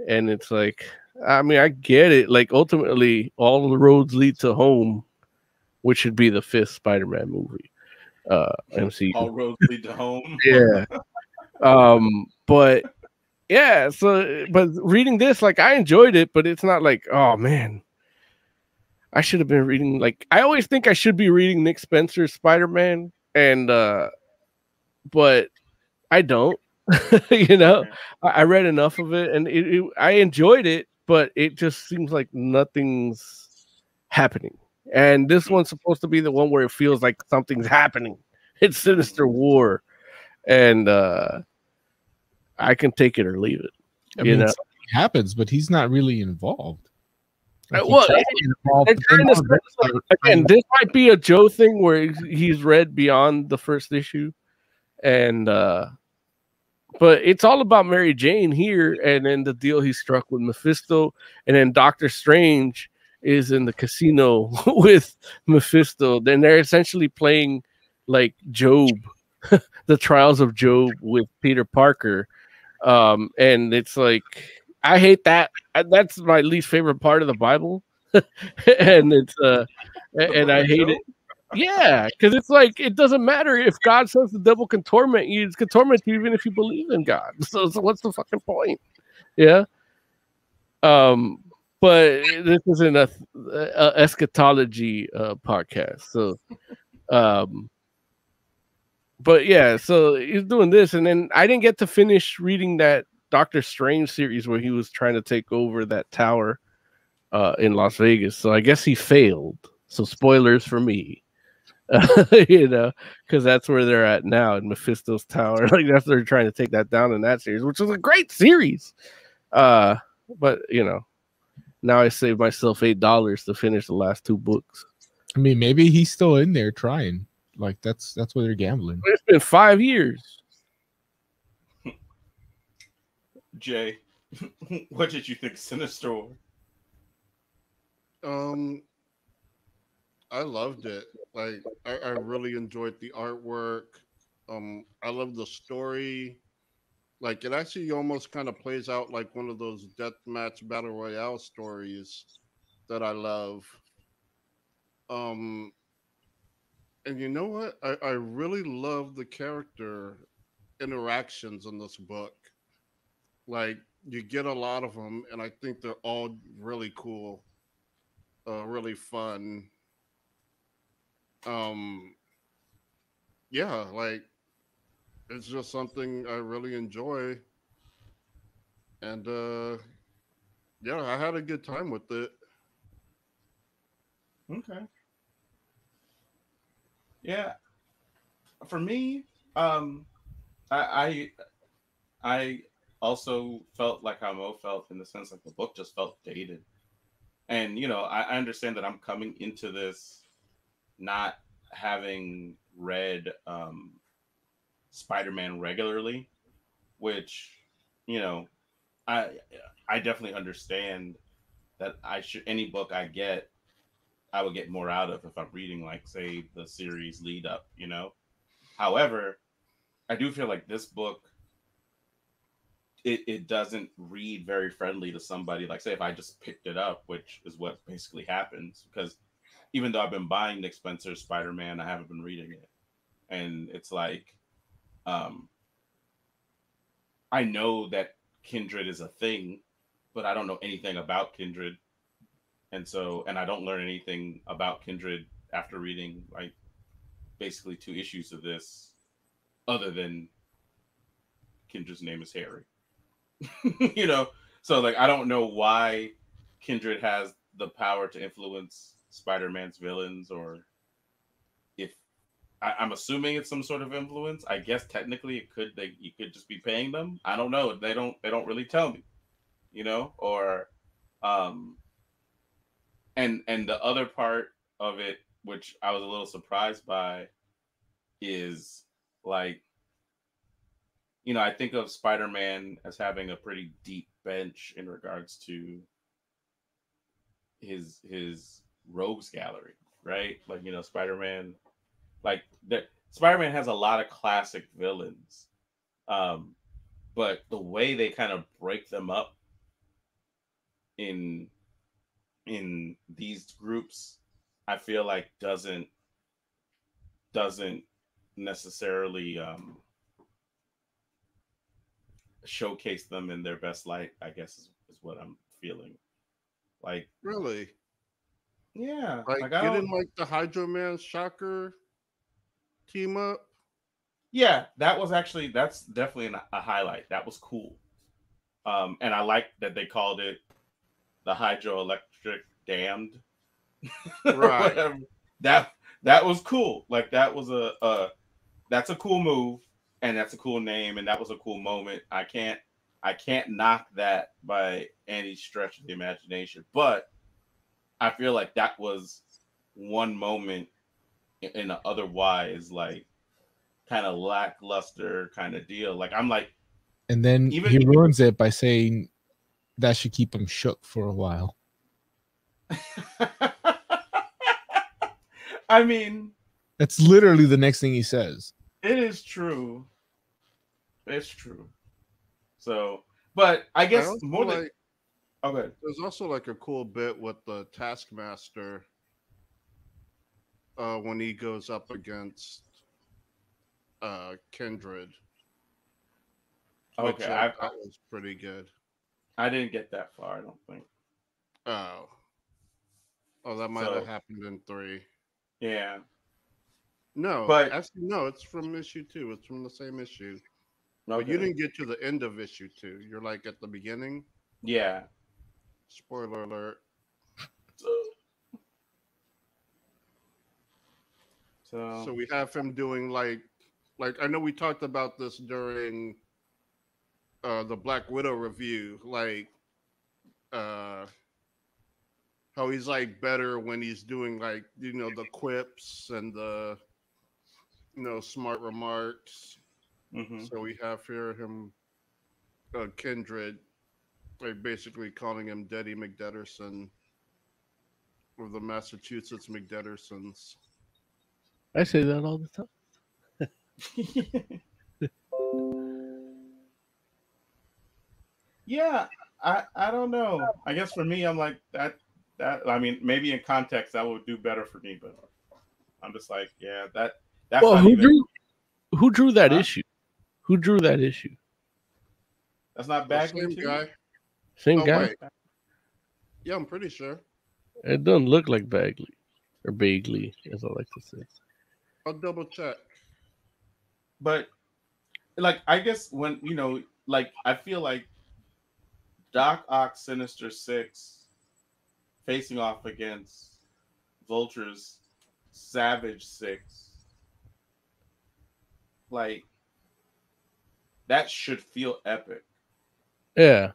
And it's like, I mean, I get it. Like ultimately, all the roads lead to home, which should be the fifth Spider-Man movie. Uh MCU. All roads lead to home. Yeah. um, but yeah, so but reading this, like I enjoyed it, but it's not like, oh man, I should have been reading like I always think I should be reading Nick Spencer's Spider-Man, and uh but I don't. you know, I, I read enough of it and it, it, I enjoyed it, but it just seems like nothing's happening. And this one's supposed to be the one where it feels like something's happening. It's Sinister War, and uh I can take it or leave it. I you mean, know, something happens, but he's not really involved. Uh, he well, tries it- to get involved, they're but then trying to all of set this again, this might be a Joe thing where he's read beyond the first issue, and uh but it's all about Mary Jane here, and then the deal he struck with Mephisto, and then Doctor Strange is in the casino with Mephisto. Then they're essentially playing like Job, the trials of Job with Peter Parker, um, and it's like I hate that. That's my least favorite part of the Bible, and it's uh, and I hate it. Yeah, because it's like it doesn't matter if God says the devil can torment you; it can torment you even if you believe in God. So, so what's the fucking point? Yeah. Um, but this isn't a, a eschatology uh, podcast, so um, but yeah, so he's doing this, and then I didn't get to finish reading that Doctor Strange series where he was trying to take over that tower uh, in Las Vegas. So I guess he failed. So spoilers for me, you know, because that's where they're at now in Mephisto's tower. Like that's they're trying to take that down in that series, which was a great series. Uh, but you know, now I saved myself eight dollars to finish the last two books. I mean, maybe he's still in there trying. Like that's that's where they're gambling. It's been five years. Jay, what did you think, Sinister Um, I loved it. Like, I, I really enjoyed the artwork. Um, I love the story. Like, it actually almost kind of plays out like one of those deathmatch battle royale stories that I love. Um, and you know what? I, I really love the character interactions in this book. Like, you get a lot of them, and I think they're all really cool uh, really fun. Um, yeah, like it's just something I really enjoy, and uh, Yeah, I had a good time with it. Okay. Yeah. For me, um, I I, I also felt like how Mo felt in the sense like the book just felt dated. And you know, I, I understand that I'm coming into this not having read um Spider-Man regularly, which, you know, I I definitely understand that I should any book I get I would get more out of if I'm reading, like, say, the series lead up, you know? However, I do feel like this book, it, it doesn't read very friendly to somebody. Like, say, if I just picked it up, which is what basically happens, because even though I've been buying Nick Spencer's Spider Man, I haven't been reading it. And it's like, um, I know that Kindred is a thing, but I don't know anything about Kindred. And so and i don't learn anything about kindred after reading like basically two issues of this other than kindred's name is harry. You know? So like i don't know why kindred has the power to influence spider-man's villains or if I, i'm assuming it's some sort of influence. I guess technically it could they you could just be paying them. I don't know. They don't they don't really tell me you know? Or um and and the other part of it which i was a little surprised by is like you know i think of spider-man as having a pretty deep bench in regards to his his rogues gallery right? Like you know spider-man like that spider-man has a lot of classic villains. Um but the way they kind of break them up in in these groups i feel like doesn't doesn't necessarily um showcase them in their best light i guess is, is what i'm feeling. Like Really? Yeah Like, like, didn't like the Hydro Man Shocker team up? yeah that was actually that's definitely an, a highlight. That was cool. Um and i like that they called it the hydroelectric damned. Right. that that was cool. Like that was a, a that's a cool move and that's a cool name and that was a cool moment. I can't i can't knock that by any stretch of the imagination but i feel like that was one moment in in an otherwise like kind of lackluster kind of deal like i'm like And then Even- he ruins it by saying that should keep him shook for a while. i mean That's literally the next thing he says. It is true. It's true. So, but I I guess also more than like, oh, good. there's also like a cool bit with the Taskmaster uh, when he goes up against uh, Kindred. Okay, I, that was pretty good. I didn't get that far. I don't think. Oh, oh, that might So- have happened in three. Yeah, No, But- actually, no, it's from issue two. It's from the same issue. okay. You didn't get to the end of issue two. You're like at the beginning. Yeah. Spoiler alert. So, so, So we have him doing like, like I know we talked about this during uh the Black Widow review, like uh how he's like better when he's doing like you know the quips and the you know smart remarks. mhm. So we have here him uh Kindred like basically calling him Deddy McDetterson of the Massachusetts McDettersons. I say that all the time. yeah, I I don't know. I guess for me, I'm like that. That I mean, maybe in context that would do better for me, but I'm just like, yeah, that that's well, not who even, drew who drew that Huh? issue? Who drew that issue? that's not The Bagley same too? guy. Same Oh, guy. wait. Yeah, I'm pretty sure. It doesn't look like Bagley or Bagley, as I like to say. I'll double check. but like I guess when you know, like I feel like Doc Ock Sinister Six facing off against Vulture's Savage Six. Like that should feel epic. Yeah.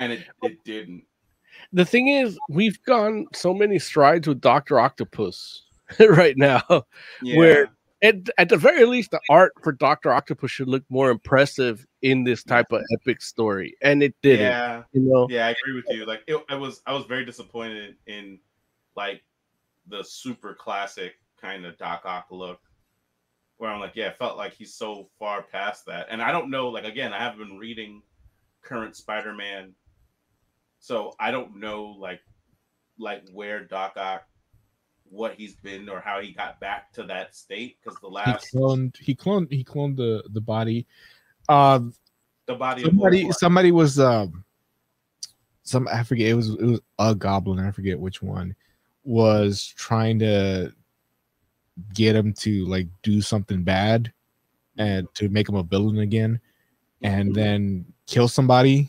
And it, it didn't. The thing is, we've gone so many strides with Doctor Octopus right now. Yeah. Where at, at the very least, the art for Doctor Octopus should look more impressive in this type of epic story, and it didn't. Yeah. You know, Yeah, I agree with you. Like it, I was I was very disappointed in like the super classic kind of Doc Ock look. Where I'm like, yeah, it felt like he's so far past that. And I don't know, like again, I haven't been reading current Spider-Man. So I don't know like like where Doc Ock what he's been or how he got back to that state because the He last cloned. He cloned. He cloned the the body. Um, the body somebody somebody was um some I forget it was it was a goblin I forget which one was trying to get him to like do something bad and to make him a villain again and then kill somebody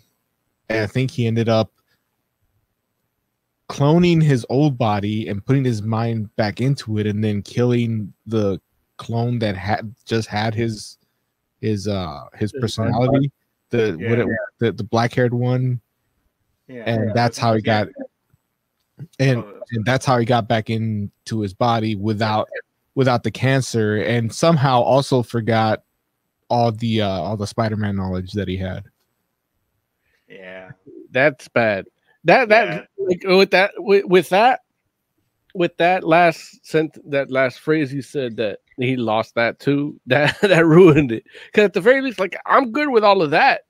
and I think he ended up cloning his old body and putting his mind back into it and then killing the clone that had just had his his uh his personality the what Yeah. it, the, the black haired one yeah, and yeah, that's how he got and Oh, and that's how he got back into his body without without the cancer and somehow also forgot all the uh all the spider-man knowledge that he had yeah. that's bad. That that Yeah. like, with that with, with that with that last sent that last phrase you said that he lost that too. That that ruined it. Because at the very least, like I'm good with all of that.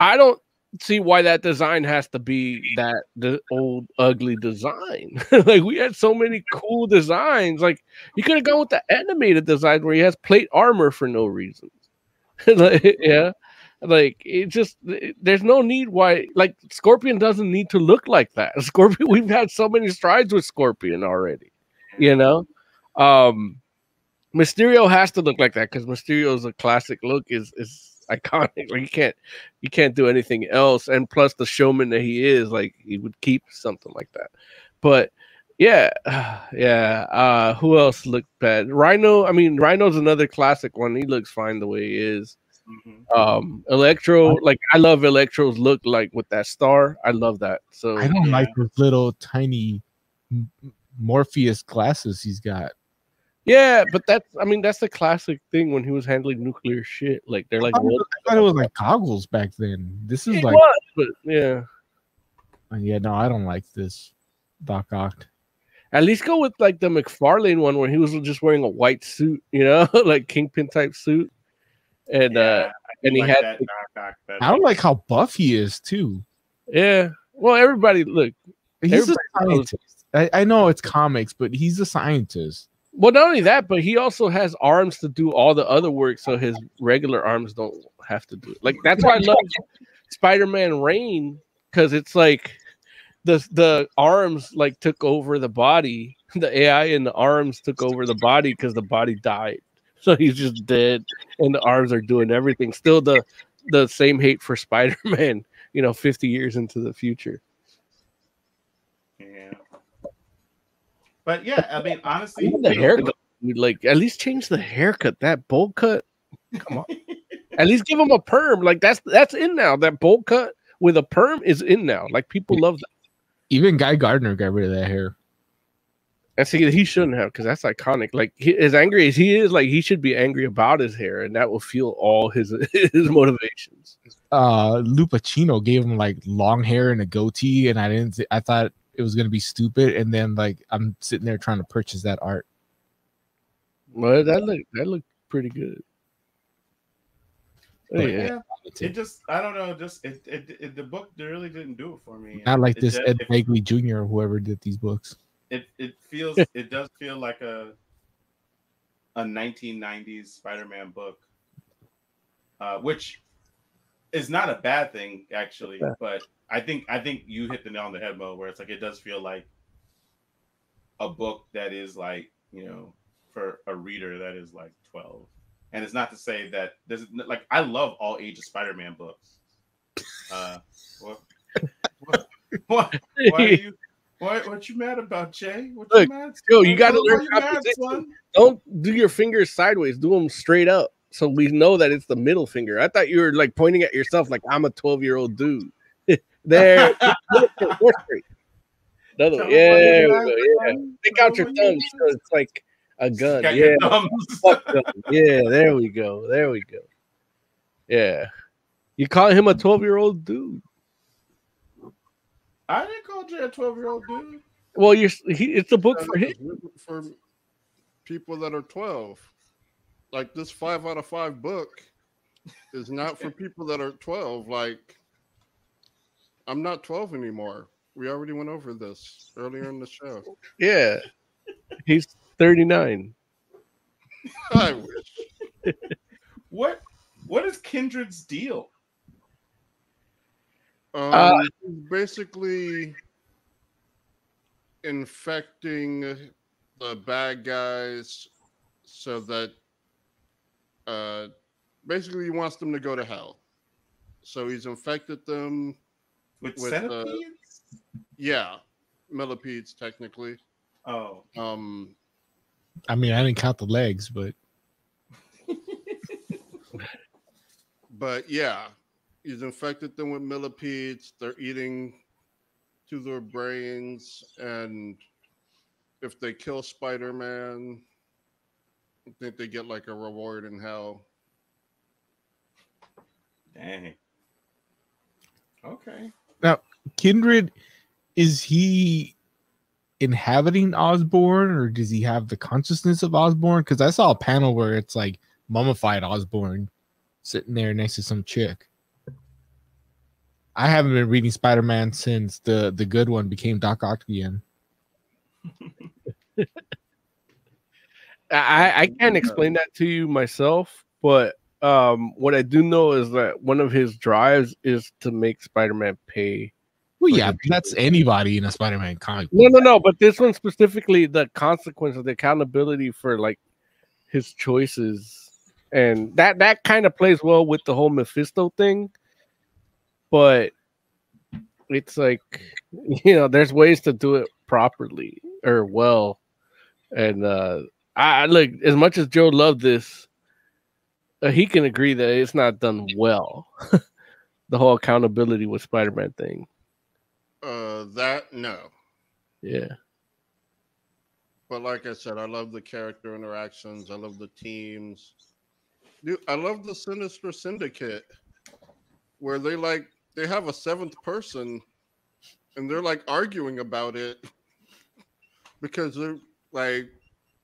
I don't see why that design has to be that the old ugly design. like we had so many cool designs. Like you could have gone with the animated design where he has plate armor for no reason. like, yeah. Like it just there's no need why like Scorpion doesn't need to look like that. Scorpion we've had so many strides with Scorpion already. You know? Um Mysterio has to look like that because Mysterio's a classic look is is iconic. Like you can't you can't do anything else. And plus the showman that he is, like he would keep something like that. But yeah, yeah. Uh who else looked bad? Rhino, I mean Rhino's another classic one. He looks fine the way he is. Mhm. Um Electro, like I love Electro's look like with that star. I love that. So i don't Yeah. like those little tiny morpheus glasses he's got yeah, but that's I mean that's the classic thing when he was handling nuclear shit. Like they're like I thought, rolled- I thought it was like goggles back then this is It like was, but yeah. yeah no i don't like this doc ock At least go with like the McFarlane one where he was just wearing a white suit, you know, like kingpin type suit. And Yeah, uh I and he like had that Doc Ock better. i don't like how buff he is too yeah. Well, everybody look. he's a Everybody knows- scientist I, I know it's comics but he's a scientist Well, not only that, but he also has arms to do all the other work, so his regular arms don't have to do it. Like that's why I love Spider-Man Reign because it's like the the arms like took over the body. The AI in the arms took over the body because the body died. So he's just dead, and the arms are doing everything. Still the the same hate for Spider-Man. You know, fifty years into the future. Yeah. But yeah, I mean, honestly, Even the you know, haircut, like at least change the haircut. That bowl cut, come on. at least give him a perm. Like that's that's in now. That bowl cut with a perm is in now. Like people love that. even guy gardner got rid of that hair And see, he shouldn't have because that's iconic. Like he, as angry as he is, like he should be angry about his hair, and that will fuel all his his motivations. uh Lupacchino gave him like long hair and a goatee, and I didn't. I thought it was gonna be stupid, and then like I'm sitting there trying to purchase that art. Well, that look that looked pretty good. But yeah. yeah, it just I don't know, just it, it, it the book really didn't do it for me. Not like It this de- Ed it, Begley Jr. or whoever did these books. It it feels it does feel like a a 1990s Spider-Man book, uh, which is not a bad thing actually. But I think I think you hit the nail on the head, Mo, where it's like it does feel like a book that is like you know for a reader that is like 12. And it's not to say that there's like I love all ages Spider-Man books. Uh, well, What? Why are you? Why? What you mad about, Jay? What Look, you mad? yo, you gotta learn you mad, Don't do your fingers sideways. Do them straight up, so we know that it's the middle finger. I thought you were like pointing at yourself, like I'm a 12 year old dude. there, straight. Another, one. yeah, why there you we mad, go, yeah. Stick out your why you thumb so it's like a gun. Yeah, yeah, there we go. There we go. Yeah, you call him a 12 year old dude. I didn't call Jay a twelve-year-old dude. Well, you're he, it's a book Yeah, for him. for people that are 12. Like this five out of five book is not for people that are 12. Like, I'm not 12 anymore. We already went over this earlier in the show. Yeah, he's 39. I wish. What? What is Kindred's deal? Um, Uh, he's basically infecting the bad guys so that uh, basically he wants them to go to hell. So he's infected them. With, With, uh, centipedes? Yeah, millipedes technically. oh, Um, I mean, I didn't count the legs, but but yeah, he's infected them with millipedes. They're eating to their brains, and if they kill Spider-Man, I think they get like a reward in hell. dang. Okay. Now, Kindred, is he inhabiting Osborn, or does he have the consciousness of Osborn? Because I saw a panel where it's like mummified Osborn sitting there next to some chick. I haven't been reading Spider Man since the the good one became Doc Ock again. I, I can't explain that to you myself, but um, what I do know is that one of his drives is to make Spider-Man pay. Well, yeah, that's anybody in a Spider Man comic. No, no, no. But this one specifically, the consequence of the accountability for like his choices, and that that kind of plays well with the whole Mephisto thing. But it's like you know, there's ways to do it properly or well, and uh I look as much as Joe loved this, uh, he can agree that it's not done well. the whole accountability with Spider-Man thing, Uh, that no, yeah. but like I said, I love the character interactions. I love the teams. Dude, I love the Sinister Syndicate, where they like they have a seventh person, and they're like arguing about it because they're like,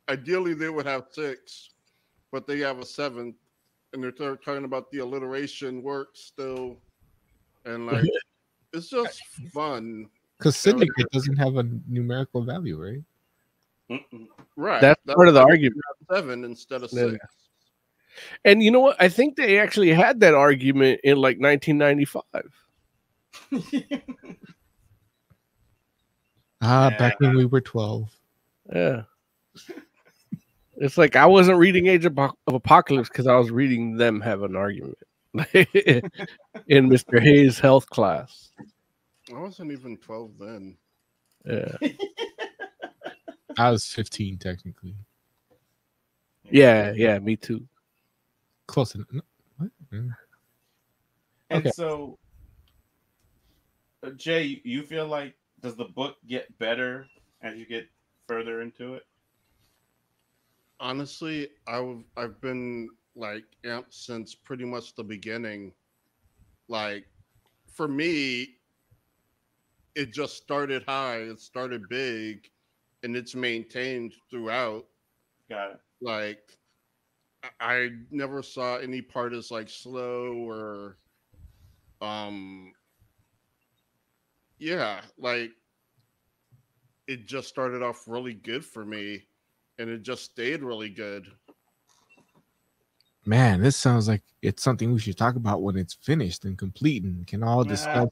ideally they would have six, but they have a seventh, and they're t- talking about the alliteration works still, and like it's just fun, Because Syndicate doesn't have a numerical value, right? Mm-mm. right? That's part of the argument. Seven instead of Yeah. six. And you know what? I think they actually had that argument in like 1995. Ah, back when we were 12. Yeah. It's like I wasn't reading Age of, Apo- of Apocalypse because I was reading them have an argument in Mr. Hayes' health class. I wasn't even 12 then. Yeah. I was 15 technically. Yeah. Yeah. Me too. Close enough. No, What? Mm. And Okay. so, uh, Jay, you feel like does the book get better as you get further into it? Honestly, I've I've been like amped since pretty much the beginning. Like for me, it just started high, it started big, and it's maintained throughout. Got it. Like I- I never saw any part as like slow or um yeah, like it just started off really good for me and it just stayed really good. Man, this sounds like it's something we should talk about when it's finished and complete and can all Yeah. discuss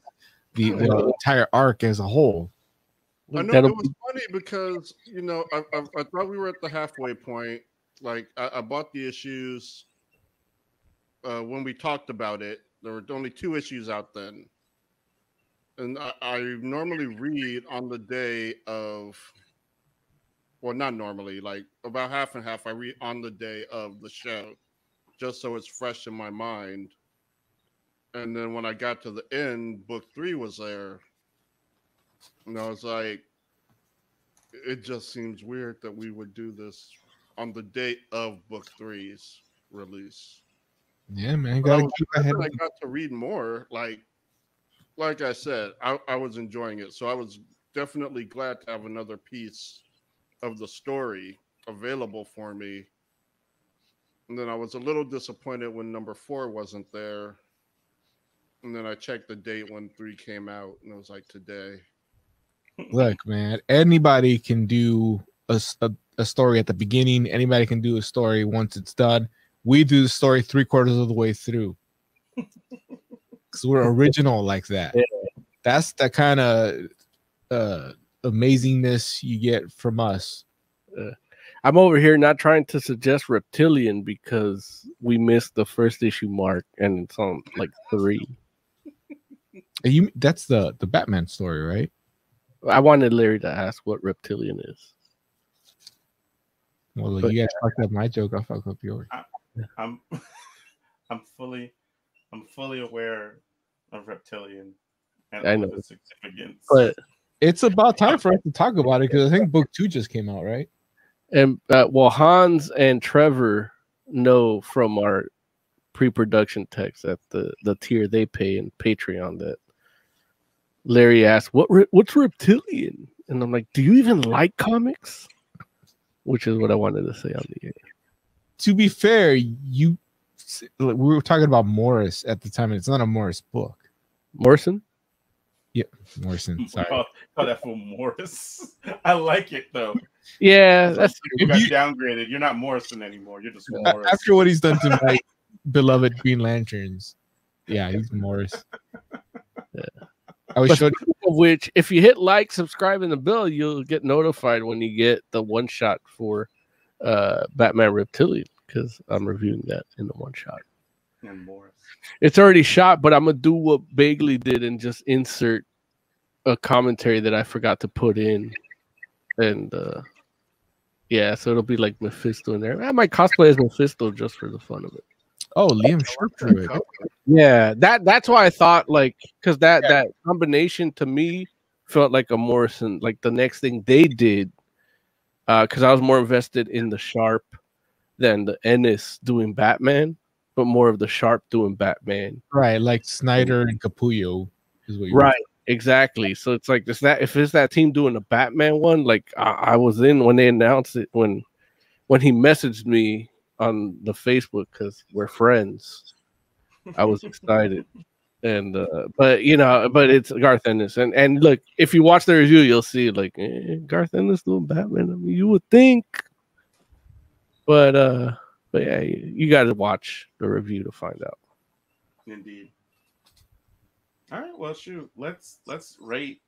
the, the entire arc as a whole. I know That'll it was funny because you know I, I, I thought we were at the halfway point. Like I, I bought the issues uh, when we talked about it. There were only two issues out then, and I, I normally read on the day of well not normally like about half and half i read on the day of the show just so it's fresh in my mind and then when i got to the end book three was there and i was like it just seems weird that we would do this on the date of book three's release Yeah, man. but I Gotta was keep ahead. I got to read more. Like, like I said, I, I was enjoying it, so I was definitely glad to have another piece of the story available for me. And then I was a little disappointed when number four wasn't there. And then I checked the date when three came out, and it was like today. Look, man. Anybody can do a, s- a- a story at the beginning. Anybody can do a story once it's done. We do the story three quarters of the way through. Because we're original like that. Yeah. That's the kind of uh, amazingness you get from us. I'm over here not trying to suggest reptilian because we missed the first issue mark and it's on like three. And You that's the the Batman story, right? I wanted Larry to ask what reptilian is. Well, look, But- you guys fucked up my joke. I'll fuck up yours. I'm I'm fully I'm fully aware of reptilian and I know. of its significance. But It's about time for us to talk about it because I think book two just came out, right? and uh, well, Hans and Trevor know from our pre-production text at the the tier they pay in Patreon that Larry asked, "What re- what's reptilian?" And I'm like, "Do you even like comics?" Which is what I wanted to say on the air. To be fair, you we were talking about Morris at the time, and it's not a Morris book. Morrison. Yep. Morrison, sorry. Call, call that fool Morris. I like it though. Yeah, that's you got you, downgraded. You're not Morrison anymore. You're just Morris. After what he's done to my beloved Green Lanterns, yeah, he's Morris. I was But showed of which, if you hit like, subscribe, and the bell, you'll get notified when you get the one shot for uh Batman Reptilian because I'm reviewing that in the one shot. and Morris. It's already shot, but I'm gonna do what Bagley did and just insert a commentary that I forgot to put in, and uh yeah, so it'll be like Mephisto in there. I might cosplay as Mephisto just for the fun of it. Oh Liam Sharp drew it. Yeah, that that's why I thought like because that that combination to me felt like a Morrison like the next thing they did uh because I was more invested in the Sharp than the Ennis doing Batman, but more of the Sharp doing Batman. Right, like Snyder and Capullo is what you Right, exactly. So it's like it's that if it's that team doing a Batman one, like I, I was in when they announced it when when he messaged me on the Facebook because we're friends. I was excited. And uh but you know, but it's Garth Ennis. And and look, if you watch the review, you'll see like eh, Garth Ennis doing Batman. I mean, you would think. But uh but yeah, you, you gotta watch the review to find out. Indeed. All right. Well, shoot. Let's let's rate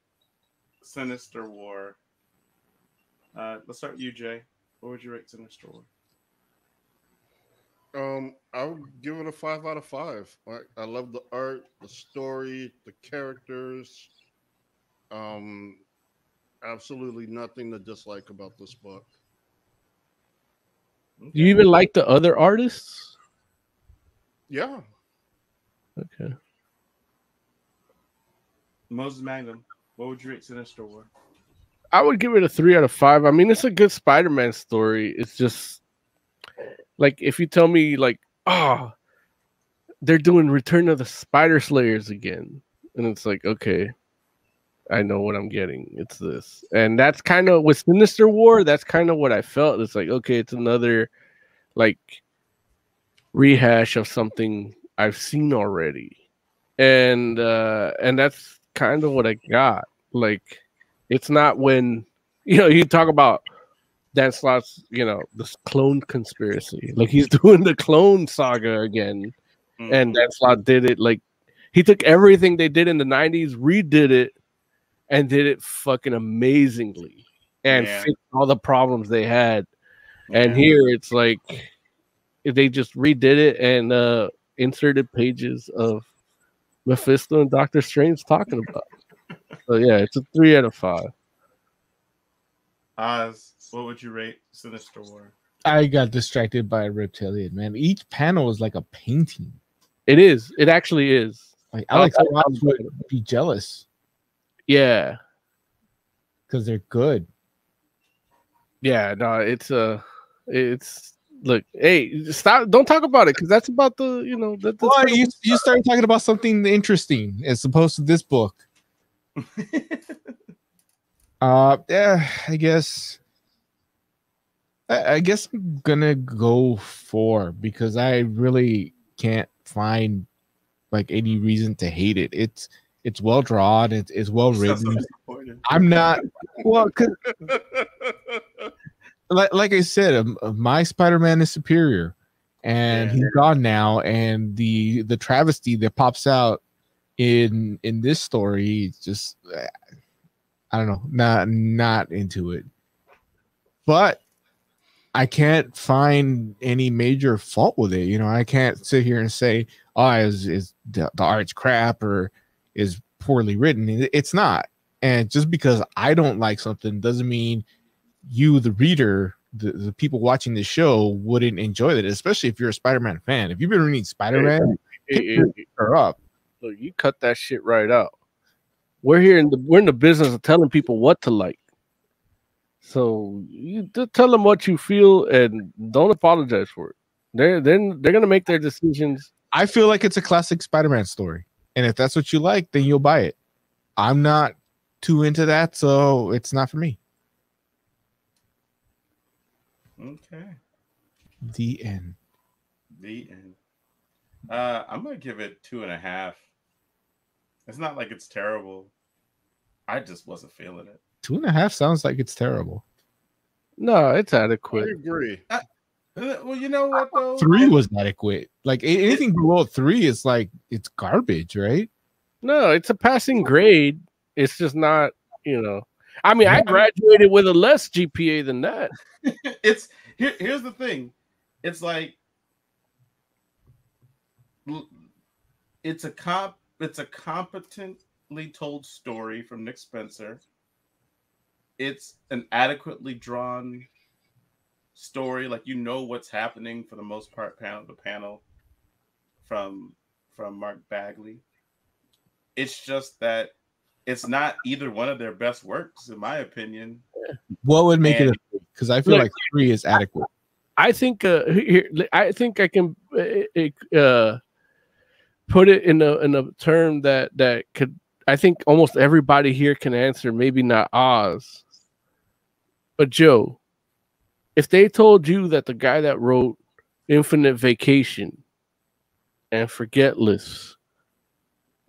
Sinister War. Uh, let's start with you, Jay. What would you rate Sinister War? Um, I would give it a five out of five. Like, I love the art, the story, the characters. Um, absolutely nothing to dislike about this book. Do you even like the other artists? Yeah, Okay. Moses Magnum. What would you rate Sinister War? I would give it a three out of five. I mean, it's a good Spider-Man story. It's just like if you tell me like, oh, they're doing Return of the Spider Slayers again, and it's like, okay, I know what I'm getting. It's this, and that's kind of with Sinister War. That's kind of what I felt. It's like, okay, it's another like rehash of something I've seen already, and uh and that's kind of what I got. Like it's not when you know you talk about Dan Slott's, you know, this clone conspiracy. Like he's doing the clone saga again, Mm-hmm. and Dan Slott did it like he took everything they did in the '90s, redid it, and did it fucking amazingly, and Yeah. fixed all the problems they had. And Yeah. here it's like they just redid it and uh inserted pages of Mephisto and Doctor Strange talking about. So yeah, it's a three out of five. Oz, what would you rate Sinister War? I got distracted by a reptilian, man. Each panel is like a painting. It is. It actually is. Like I- Alex I- Ross would be jealous Yeah. because they're good. Yeah. No, it's uh it's look, hey, stop don't talk about it because that's about the you know that that's Why you you started talking about something interesting as opposed to this book? Uh, yeah, I guess. I, I guess I'm gonna go four because I really can't find like any reason to hate it. It's it's well drawn. It's it's well so written. I'm not well, 'cause like like I said, um, uh, my Spider-Man is superior, and Yeah. he's gone now. And the the travesty that pops out in in this story, just uh, I don't know, not not into it. But I can't find any major fault with it. You know, I can't sit here and say, "Oh, is is the, the art's crap or is poorly written." It's not. And just because I don't like something doesn't mean you, the reader, the, the people watching the show, wouldn't enjoy it, especially if you're a Spider Man fan. If you've been reading Spider Man, Hey, pick hey, her up. Look, you cut that shit right out. We're here in the we're in the business of telling people what to like. So you just tell them what you feel and don't apologize for it. They're then they're gonna make their decisions. I feel like it's a classic Spider Man story. And if that's what you like, then you'll buy it. I'm not too into that, so it's not for me. Okay. The end. The end. Uh, I'm gonna give it two and a half. It's not like it's terrible. I just wasn't feeling it. Two and a half sounds like it's terrible. No, it's I adequate. agree. Uh, Well, you know what though? Three was adequate. Like anything below three is like it's garbage, right? No, it's a passing grade. It's just not, you know. I mean, I graduated with a less GPA than that. it's here, here's the thing it's like it's a comp it's a competently told story from nick spencer it's an adequately drawn story like you know what's happening for the most part panel to panel from from mark bagley. It's just that it's not either one of their best works in my opinion. What would make And- it because I feel Look- like three is adequate. I think uh here I think I can uh, uh put it in a in a term that that could I think almost everybody here can answer maybe not Oz but Joe if they told you that the guy that wrote Infinite Vacation and Forgetless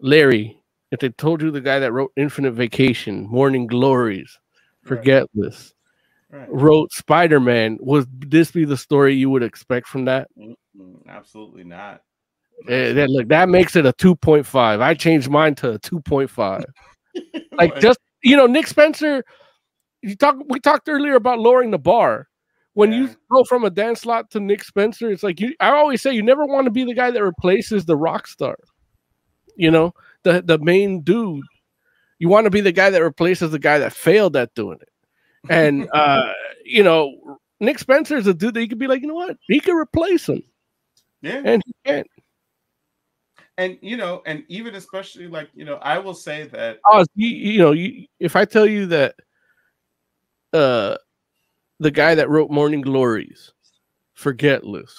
Larry if they told you the guy that wrote Infinite Vacation Morning Glories Forgetless right wrote Spider Man, would this be the story you would expect from that? Absolutely not Eh, that look, that makes it a 2.5. I changed mine to a 2.5. Like just you know, Nick Spencer, you talk we talked earlier about lowering the bar. When you go from a Dan Slott to Nick Spencer, it's like you I always say you never want to be the guy that replaces the rock star. You know, the the main dude. You want to be the guy that replaces the guy that failed at doing it. And uh, you know, Nick Spencer is a dude that you could be like, you know what? He could replace him. yeah And he can't. and you know and even especially like you know i will say that Oh, you, you know, you, if I tell you that uh the guy that wrote Morning Glories, Forgetless,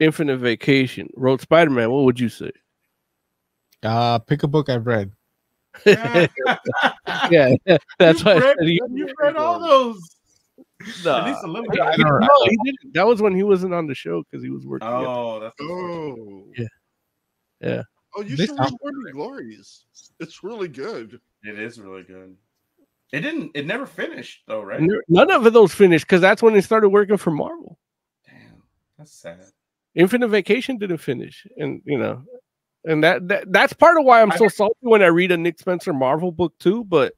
Infinite Vacation, wrote Spider Man, what would you say? Uh pick a book I've read. yeah, that's you've why I read, said you've read all those Nah. at least a little bit. no, he didn't. That was when he wasn't on the show because he was working. oh that's unfortunate. Oh. Yeah. Yeah. Oh, you They should read Morning Glories. It's really good. it is really good it didn't it never finished though right None of those finished because that's when he started working for Marvel. damn that's sad Infinite Vacation didn't finish, and you know, and that, that that's part of why I'm I- so salty when I read a Nick Spencer Marvel book too. But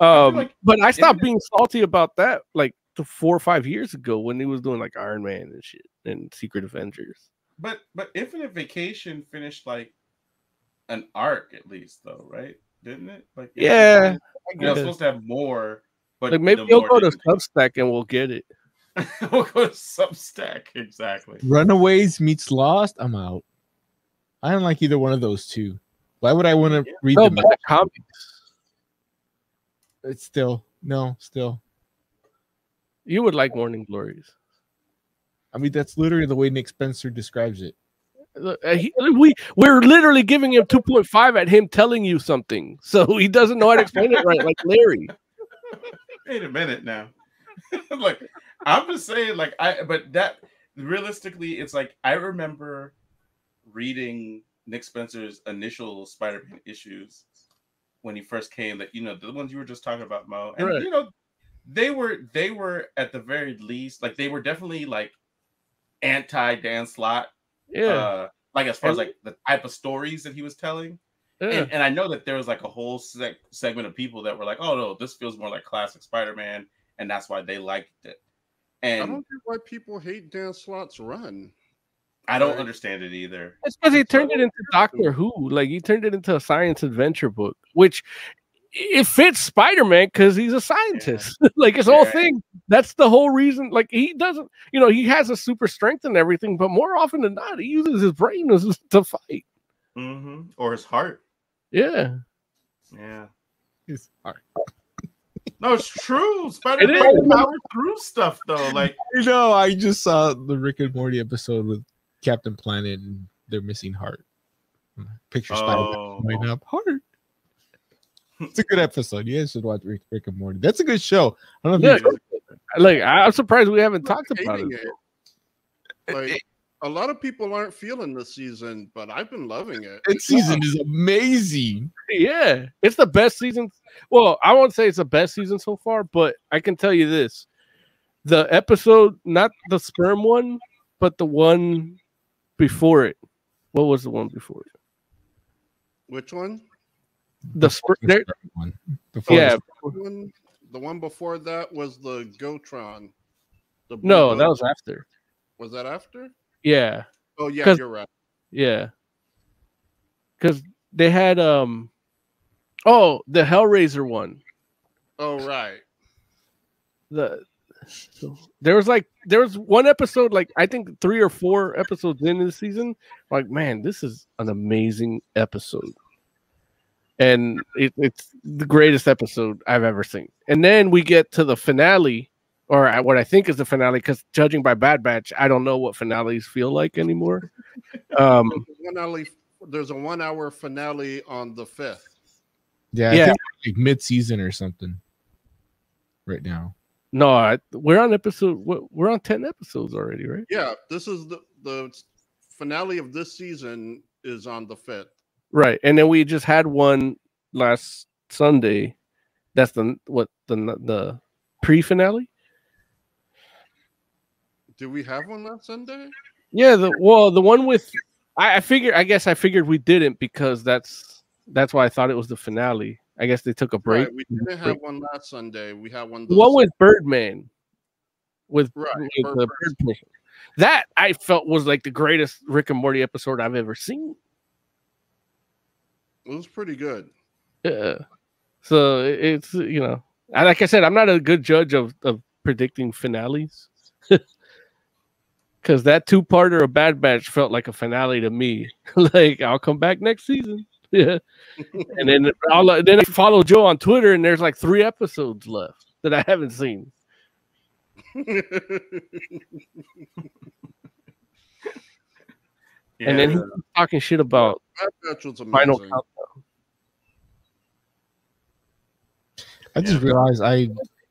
um, like but I stopped being salty about that like four or five years ago when he was doing like Iron Man and shit and Secret Avengers. but but infinite vacation finished like an arc at least though right didn't it? Like Yeah. You know, it's supposed to have more. But Like maybe the he'll go to. Substack and we'll get it. we'll go to Substack exactly. Runaways meets Lost. I'm out. I don't like either one of those two. Why would I want to read No, them? the comics. It's still no, still. You would like Morning Glories. I mean, that's literally the way Nick Spencer describes it. Look, uh, he- we we're literally giving him 2.5 at him telling you something, so he doesn't know how to explain it right, like Larry. Wait a minute now. like I'm just saying, like I but that realistically, it's like I remember reading Nick Spencer's initial Spider-Man issues when he first came, that you know, the ones you were just talking about, Mo. And Right. you know, they were they were at the very least, like they were definitely like anti Dan Slott. Yeah, Uh like as far as like the type of stories that he was telling. yeah. And, and I know that there was like a whole seg- segment of people that were like, "Oh no, this feels more like classic Spider-Man," and that's why they liked it. And I And don't get why people hate Dan Slott's run. I don't Right. understand it either. It's because he turned it into Doctor Who. Like he turned it into a science adventure book, which it fits Spider Man because he's a scientist. like his whole Yeah. thing. That's the whole reason. Like he doesn't, you know, he has a super strength and everything, but more often than not, he uses his brain as- to fight. hmm Or his heart. Yeah. Yeah. His heart. No, it's true. Spider-Man is. power through stuff though. Like, You know, I just saw the Rick and Morty episode with Captain Planet and they're missing heart. Picture Spider-Man oh, lighting up heart. It's a good episode. You guys should watch Rick, Rick and Morty. That's a good show. I don't know if Yeah. you Like I- I'm surprised we haven't I'm talked about it. it. Like a lot of people aren't feeling the season, but I've been loving it. that season is amazing. Yeah, it's the best season. Well, I won't say it's the best season so far, but I can tell you this: the episode, not the sperm one, but the one before it. What was the one before it? Which one? The sper- there, one. Before yeah, one? The one before that was the Gotron. The no, Goat. that was after. was that after? Yeah, Oh yeah, you're right. yeah, because they had um, oh, the Hellraiser one. Oh right. the so there was like there was one episode like I think three or four episodes in the season. Like, man, this is an amazing episode, and it, it's the greatest episode I've ever seen. And then we get to the finale, or what I think is the finale, because judging by Bad Batch, I don't know what finales feel like anymore. Um, There's one hour, there's a one hour finale on the fifth. Yeah, Yeah. I think like mid-season or something. Right now. no, I, we're on episode. we're- We're on ten episodes already, right? Yeah, this is the the finale of this season is on the fifth. Right, and then we just had one last Sunday. That's the what the the pre finale. Did we have one last Sunday? Yeah, the well the one with I, I figured I guess I figured we didn't because that's that's why I thought it was the finale. I guess they took a break. Right, we didn't have one last Sunday. We had one. One with Birdman, with, Right, with Bird the person. That I felt was like the greatest Rick and Morty episode I've ever seen. It was pretty good. Yeah. So it's you know, like I said, I'm not a good judge of of predicting finales. Cause that two parter of Bad Batch felt like a finale to me. like I'll come back next season. Yeah. and then I'll then I follow Joe on Twitter and there's like three episodes left that I haven't seen. And then he's talking shit about Bad Batch was Final amazing. Countdown. I just realized I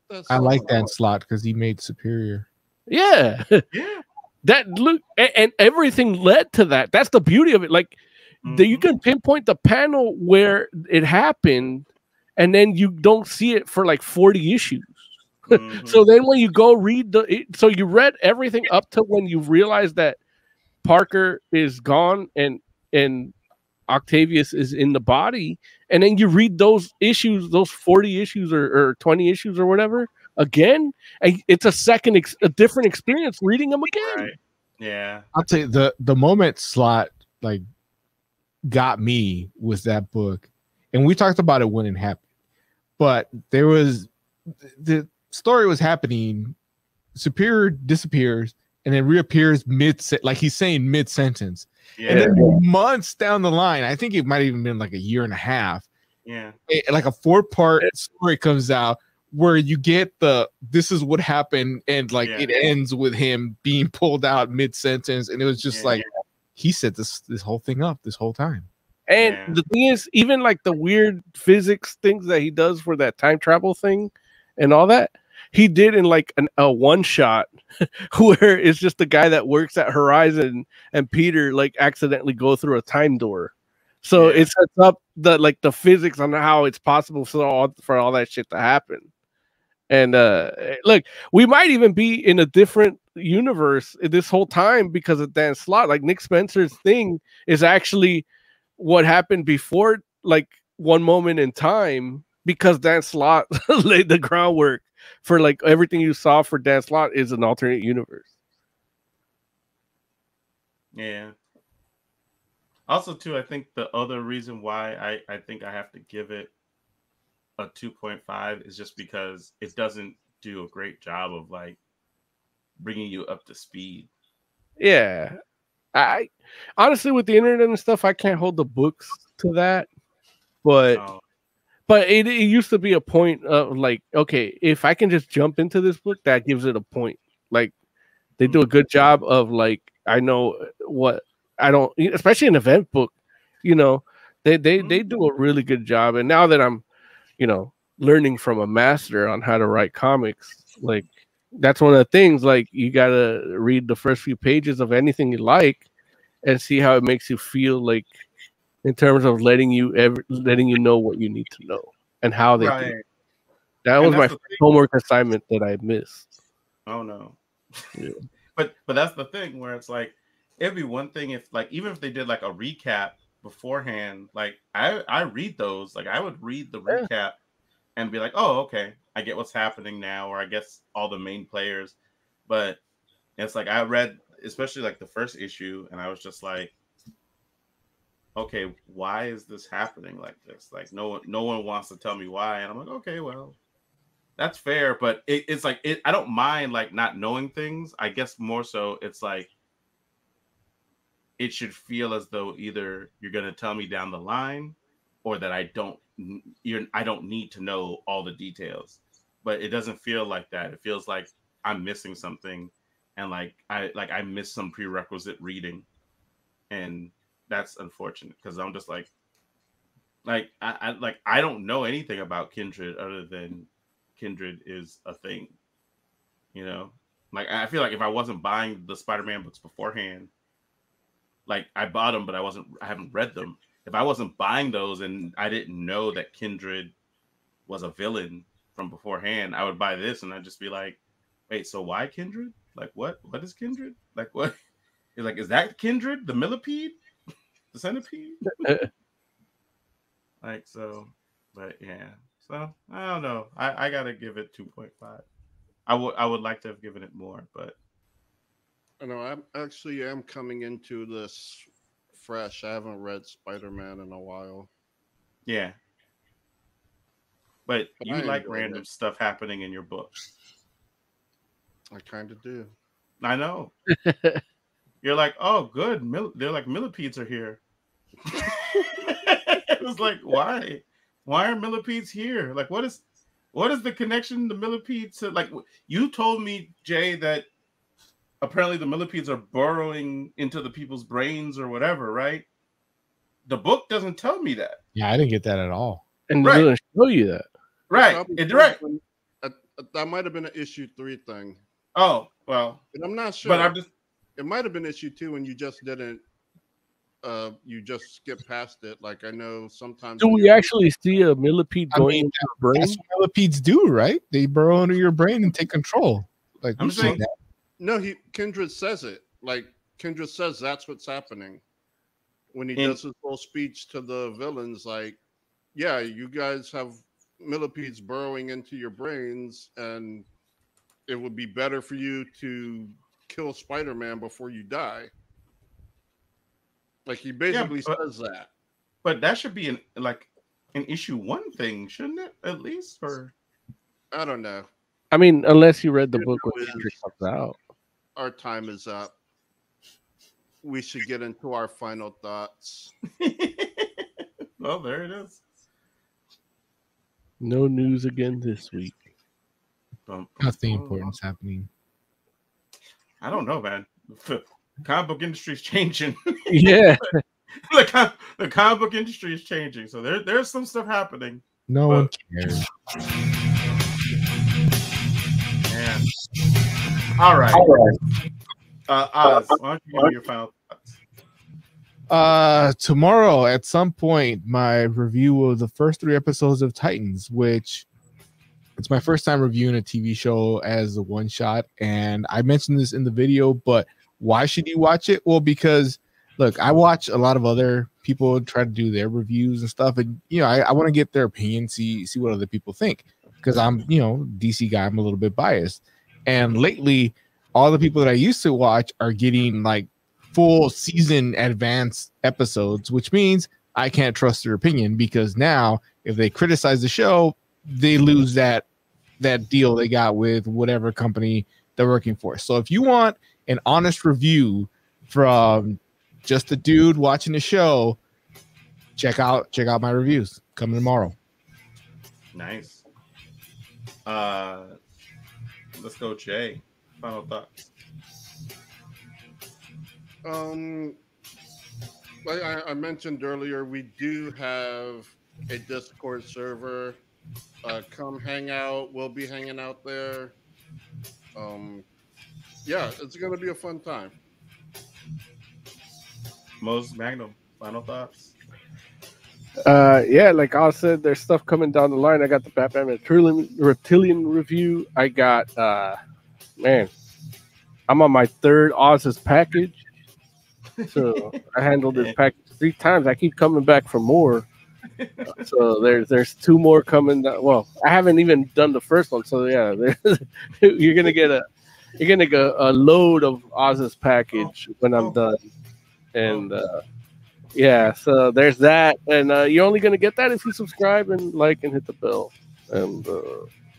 That's I so like much. Dan Slott because he made Superior. Yeah. yeah. that look and, and everything led to that. That's the beauty of it. Like that you Mhm. can pinpoint the panel where it happened, and then you don't see it for like 40 issues. Mhm. So then when you go read the it, so you read everything up to when you realize that Parker is gone and and Octavius is in the body, and then you read those issues, those 40 issues or, or 20 issues or whatever again, and it's a second ex, a different experience reading them again. Right. Yeah. I'll tell you the the moment Slott like got me with that book and we talked about it when it happened. But there was the story was happening. Superior disappears and then reappears mid, like he's saying mid sentence, Yeah, and then months down the line, I think it might have even been like a year and a half. yeah, a- like a four part story comes out where you get the this is what happened and like Yeah. it ends with him being pulled out mid sentence and it was just Yeah. like he set this this whole thing up this whole time And Yeah. the thing is, even like the weird physics things that he does for that time travel thing and all that, he did in like an, a one shot where it's just the guy that works at Horizon and Peter like accidentally go through a time door. So Yeah. it sets up the like the physics on how it's possible for all for all that shit to happen. And uh look, we might even be in a different universe this whole time because of Dan Slott. Like Nick Spencer's thing is actually what happened before like one moment in time because Dan Slott laid the groundwork for like everything you saw for Dan Slott is an alternate universe. yeah. Also, too, I think the other reason why I I think I have to give it a two point five is just because it doesn't do a great job of like bringing you up to speed. Yeah. I honestly with the internet and stuff, I can't hold the books to that. But Oh, but it, it used to be a point of like, okay, if I can just jump into this book, that gives it a point. Like they do a mm-hmm. good job of like I know what I don't especially an event book, you know, they they mm-hmm. they do a really good job. And now that I'm, you know, learning from a master on how to write comics, like that's one of the things like you gotta read the first few pages of anything you like and see how it makes you feel like in terms of letting you ever letting you know what you need to know and how they do right. it. that And was my that's the first thing. homework assignment that I missed. Oh no. Yeah. but but that's the thing where it's like it'd be one thing if like even if they did like a recap beforehand, like I I read those, like I would read the Yeah. recap and be like, oh okay, I get what's happening now, or I guess all the main players. But it's like I read especially like the first issue, and I was just like, okay, why is this happening like this? Like no one no one wants to tell me why, and I'm like, okay, well, that's fair, but it, it's like it, I don't mind like not knowing things. I guess more so it's like it should feel as though either you're gonna tell me down the line or that I don't you're I don't need to know all the details. But it doesn't feel like that. It feels like I'm missing something and like I like I missed some prerequisite reading. And that's unfortunate because I'm just like like I, I like I don't know anything about Kindred other than Kindred is a thing. You know, like I feel like if I wasn't buying the Spider-Man books beforehand, like I bought them, but I wasn't, I haven't read them. If I wasn't buying those and I didn't know that Kindred was a villain from beforehand, I would buy this and I'd just be like, wait, so why Kindred? Like what? What is Kindred? Like what? It's like, is that Kindred? The millipede? The centipede? like so, but yeah. So I don't know. I, I gotta give it two point five. I would I would like to have given it more, but I know I'm actually am coming into this fresh. I haven't read Spider Man in a while. yeah. But But you I like random it. stuff happening in your books. I kind of do. I know. You're like, oh, good. Mil- they're like millipedes are here. it was like, why? Why are millipedes here? Like, what is, what is the connection the millipedes? To like, you told me, Jay, that apparently the millipedes are burrowing into the people's brains or whatever, right? The book doesn't tell me that, yeah i didn't get that at all And Right. it doesn't show you that. right? It, could've right. been- uh, uh, that might have been an issue three thing, Oh well, and I'm not sure. but I'm just it might have been issue two, and you just didn't. Uh, you just skip past it. Like I know sometimes. Do we actually see a millipede I going mean, into the brain? that's what millipedes do right they burrow into your brain and take control like I'm saying- that. No, he Kindred says it. Like Kindred says that's what's happening when he In- does his whole speech to the villains. Like, yeah, you guys have millipedes burrowing into your brains, and it would be better for you to kill Spider-Man before you die. Like he basically but- says that. but that should be an like an issue one thing, shouldn't it? At least, or I don't know. I mean, unless you read the You book know, when Hendrix comes out. Our time is up. We should get into our final thoughts. well, there it is. No news again this week. Bum, bum, Nothing bum. important's happening. I don't know, man. The comic book industry is changing. Yeah, the, com- the comic book industry is changing, so there, there's some stuff happening. No Well- one cares. Man. All right. Uh, Oz, why don't you give your final thoughts? Uh, tomorrow at some point, my review of the first three episodes of Titans, which it's my first time reviewing a TV show as a one shot. And I mentioned this in the video, but why should you watch it? Well, because look, I watch a lot of other people try to do their reviews and stuff, and you know, I, I want to get their opinion, see see what other people think, because I'm you know DC guy, I'm a little bit biased. And lately, all the people that I used to watch are getting like full season advanced episodes, which means I can't trust their opinion because now if they criticize the show, they lose that that deal they got with whatever company they're working for. So if you want an honest review from just a dude watching the show, check out check out my reviews coming tomorrow. Nice. Uh, let's go, Jay. Final thoughts. Um, like I, I mentioned earlier, we do have a Discord server. Uh, come hang out. We'll be hanging out there. Um, yeah, it's gonna be a fun time. Moses Magnum. Final thoughts. uh, yeah. Like I said, there's stuff coming down the line. I got the Batman Reptilian, Reptilian review. I got, uh, man, I'm on my third Oz's package. So I handled this package three times. I keep coming back for more. So there's there's two more coming. Down. Well, I haven't even done the first one. So yeah, you're gonna get a you're gonna get a load of Oz's package when I'm Oh. done. And uh, yeah, so there's that, and uh, you're only gonna get that if you subscribe and like and hit the bell. And uh,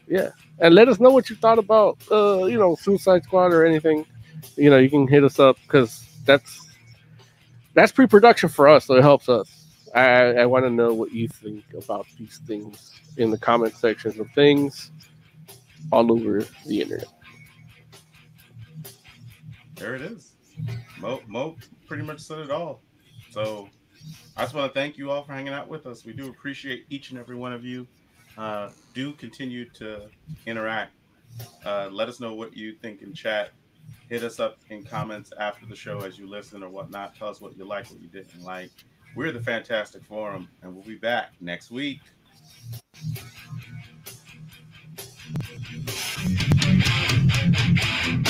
yeah, and let us know what you thought about uh, you know Suicide Squad or anything. You know, you can hit us up because that's that's pre-production for us, so it helps us. I, I want to know what you think about these things in the comment sections of things all over the internet there it is. Mo, Mo pretty much said it all. So I just want to thank you all for hanging out with us. We do appreciate each and every one of you. Uh, do continue to interact. Uh, let us know what you think in chat. Hit us up in comments after the show as you listen or whatnot. Tell us what you like, what you didn't like. We're the Fantastic Forum, and we'll be back next week. Thank you.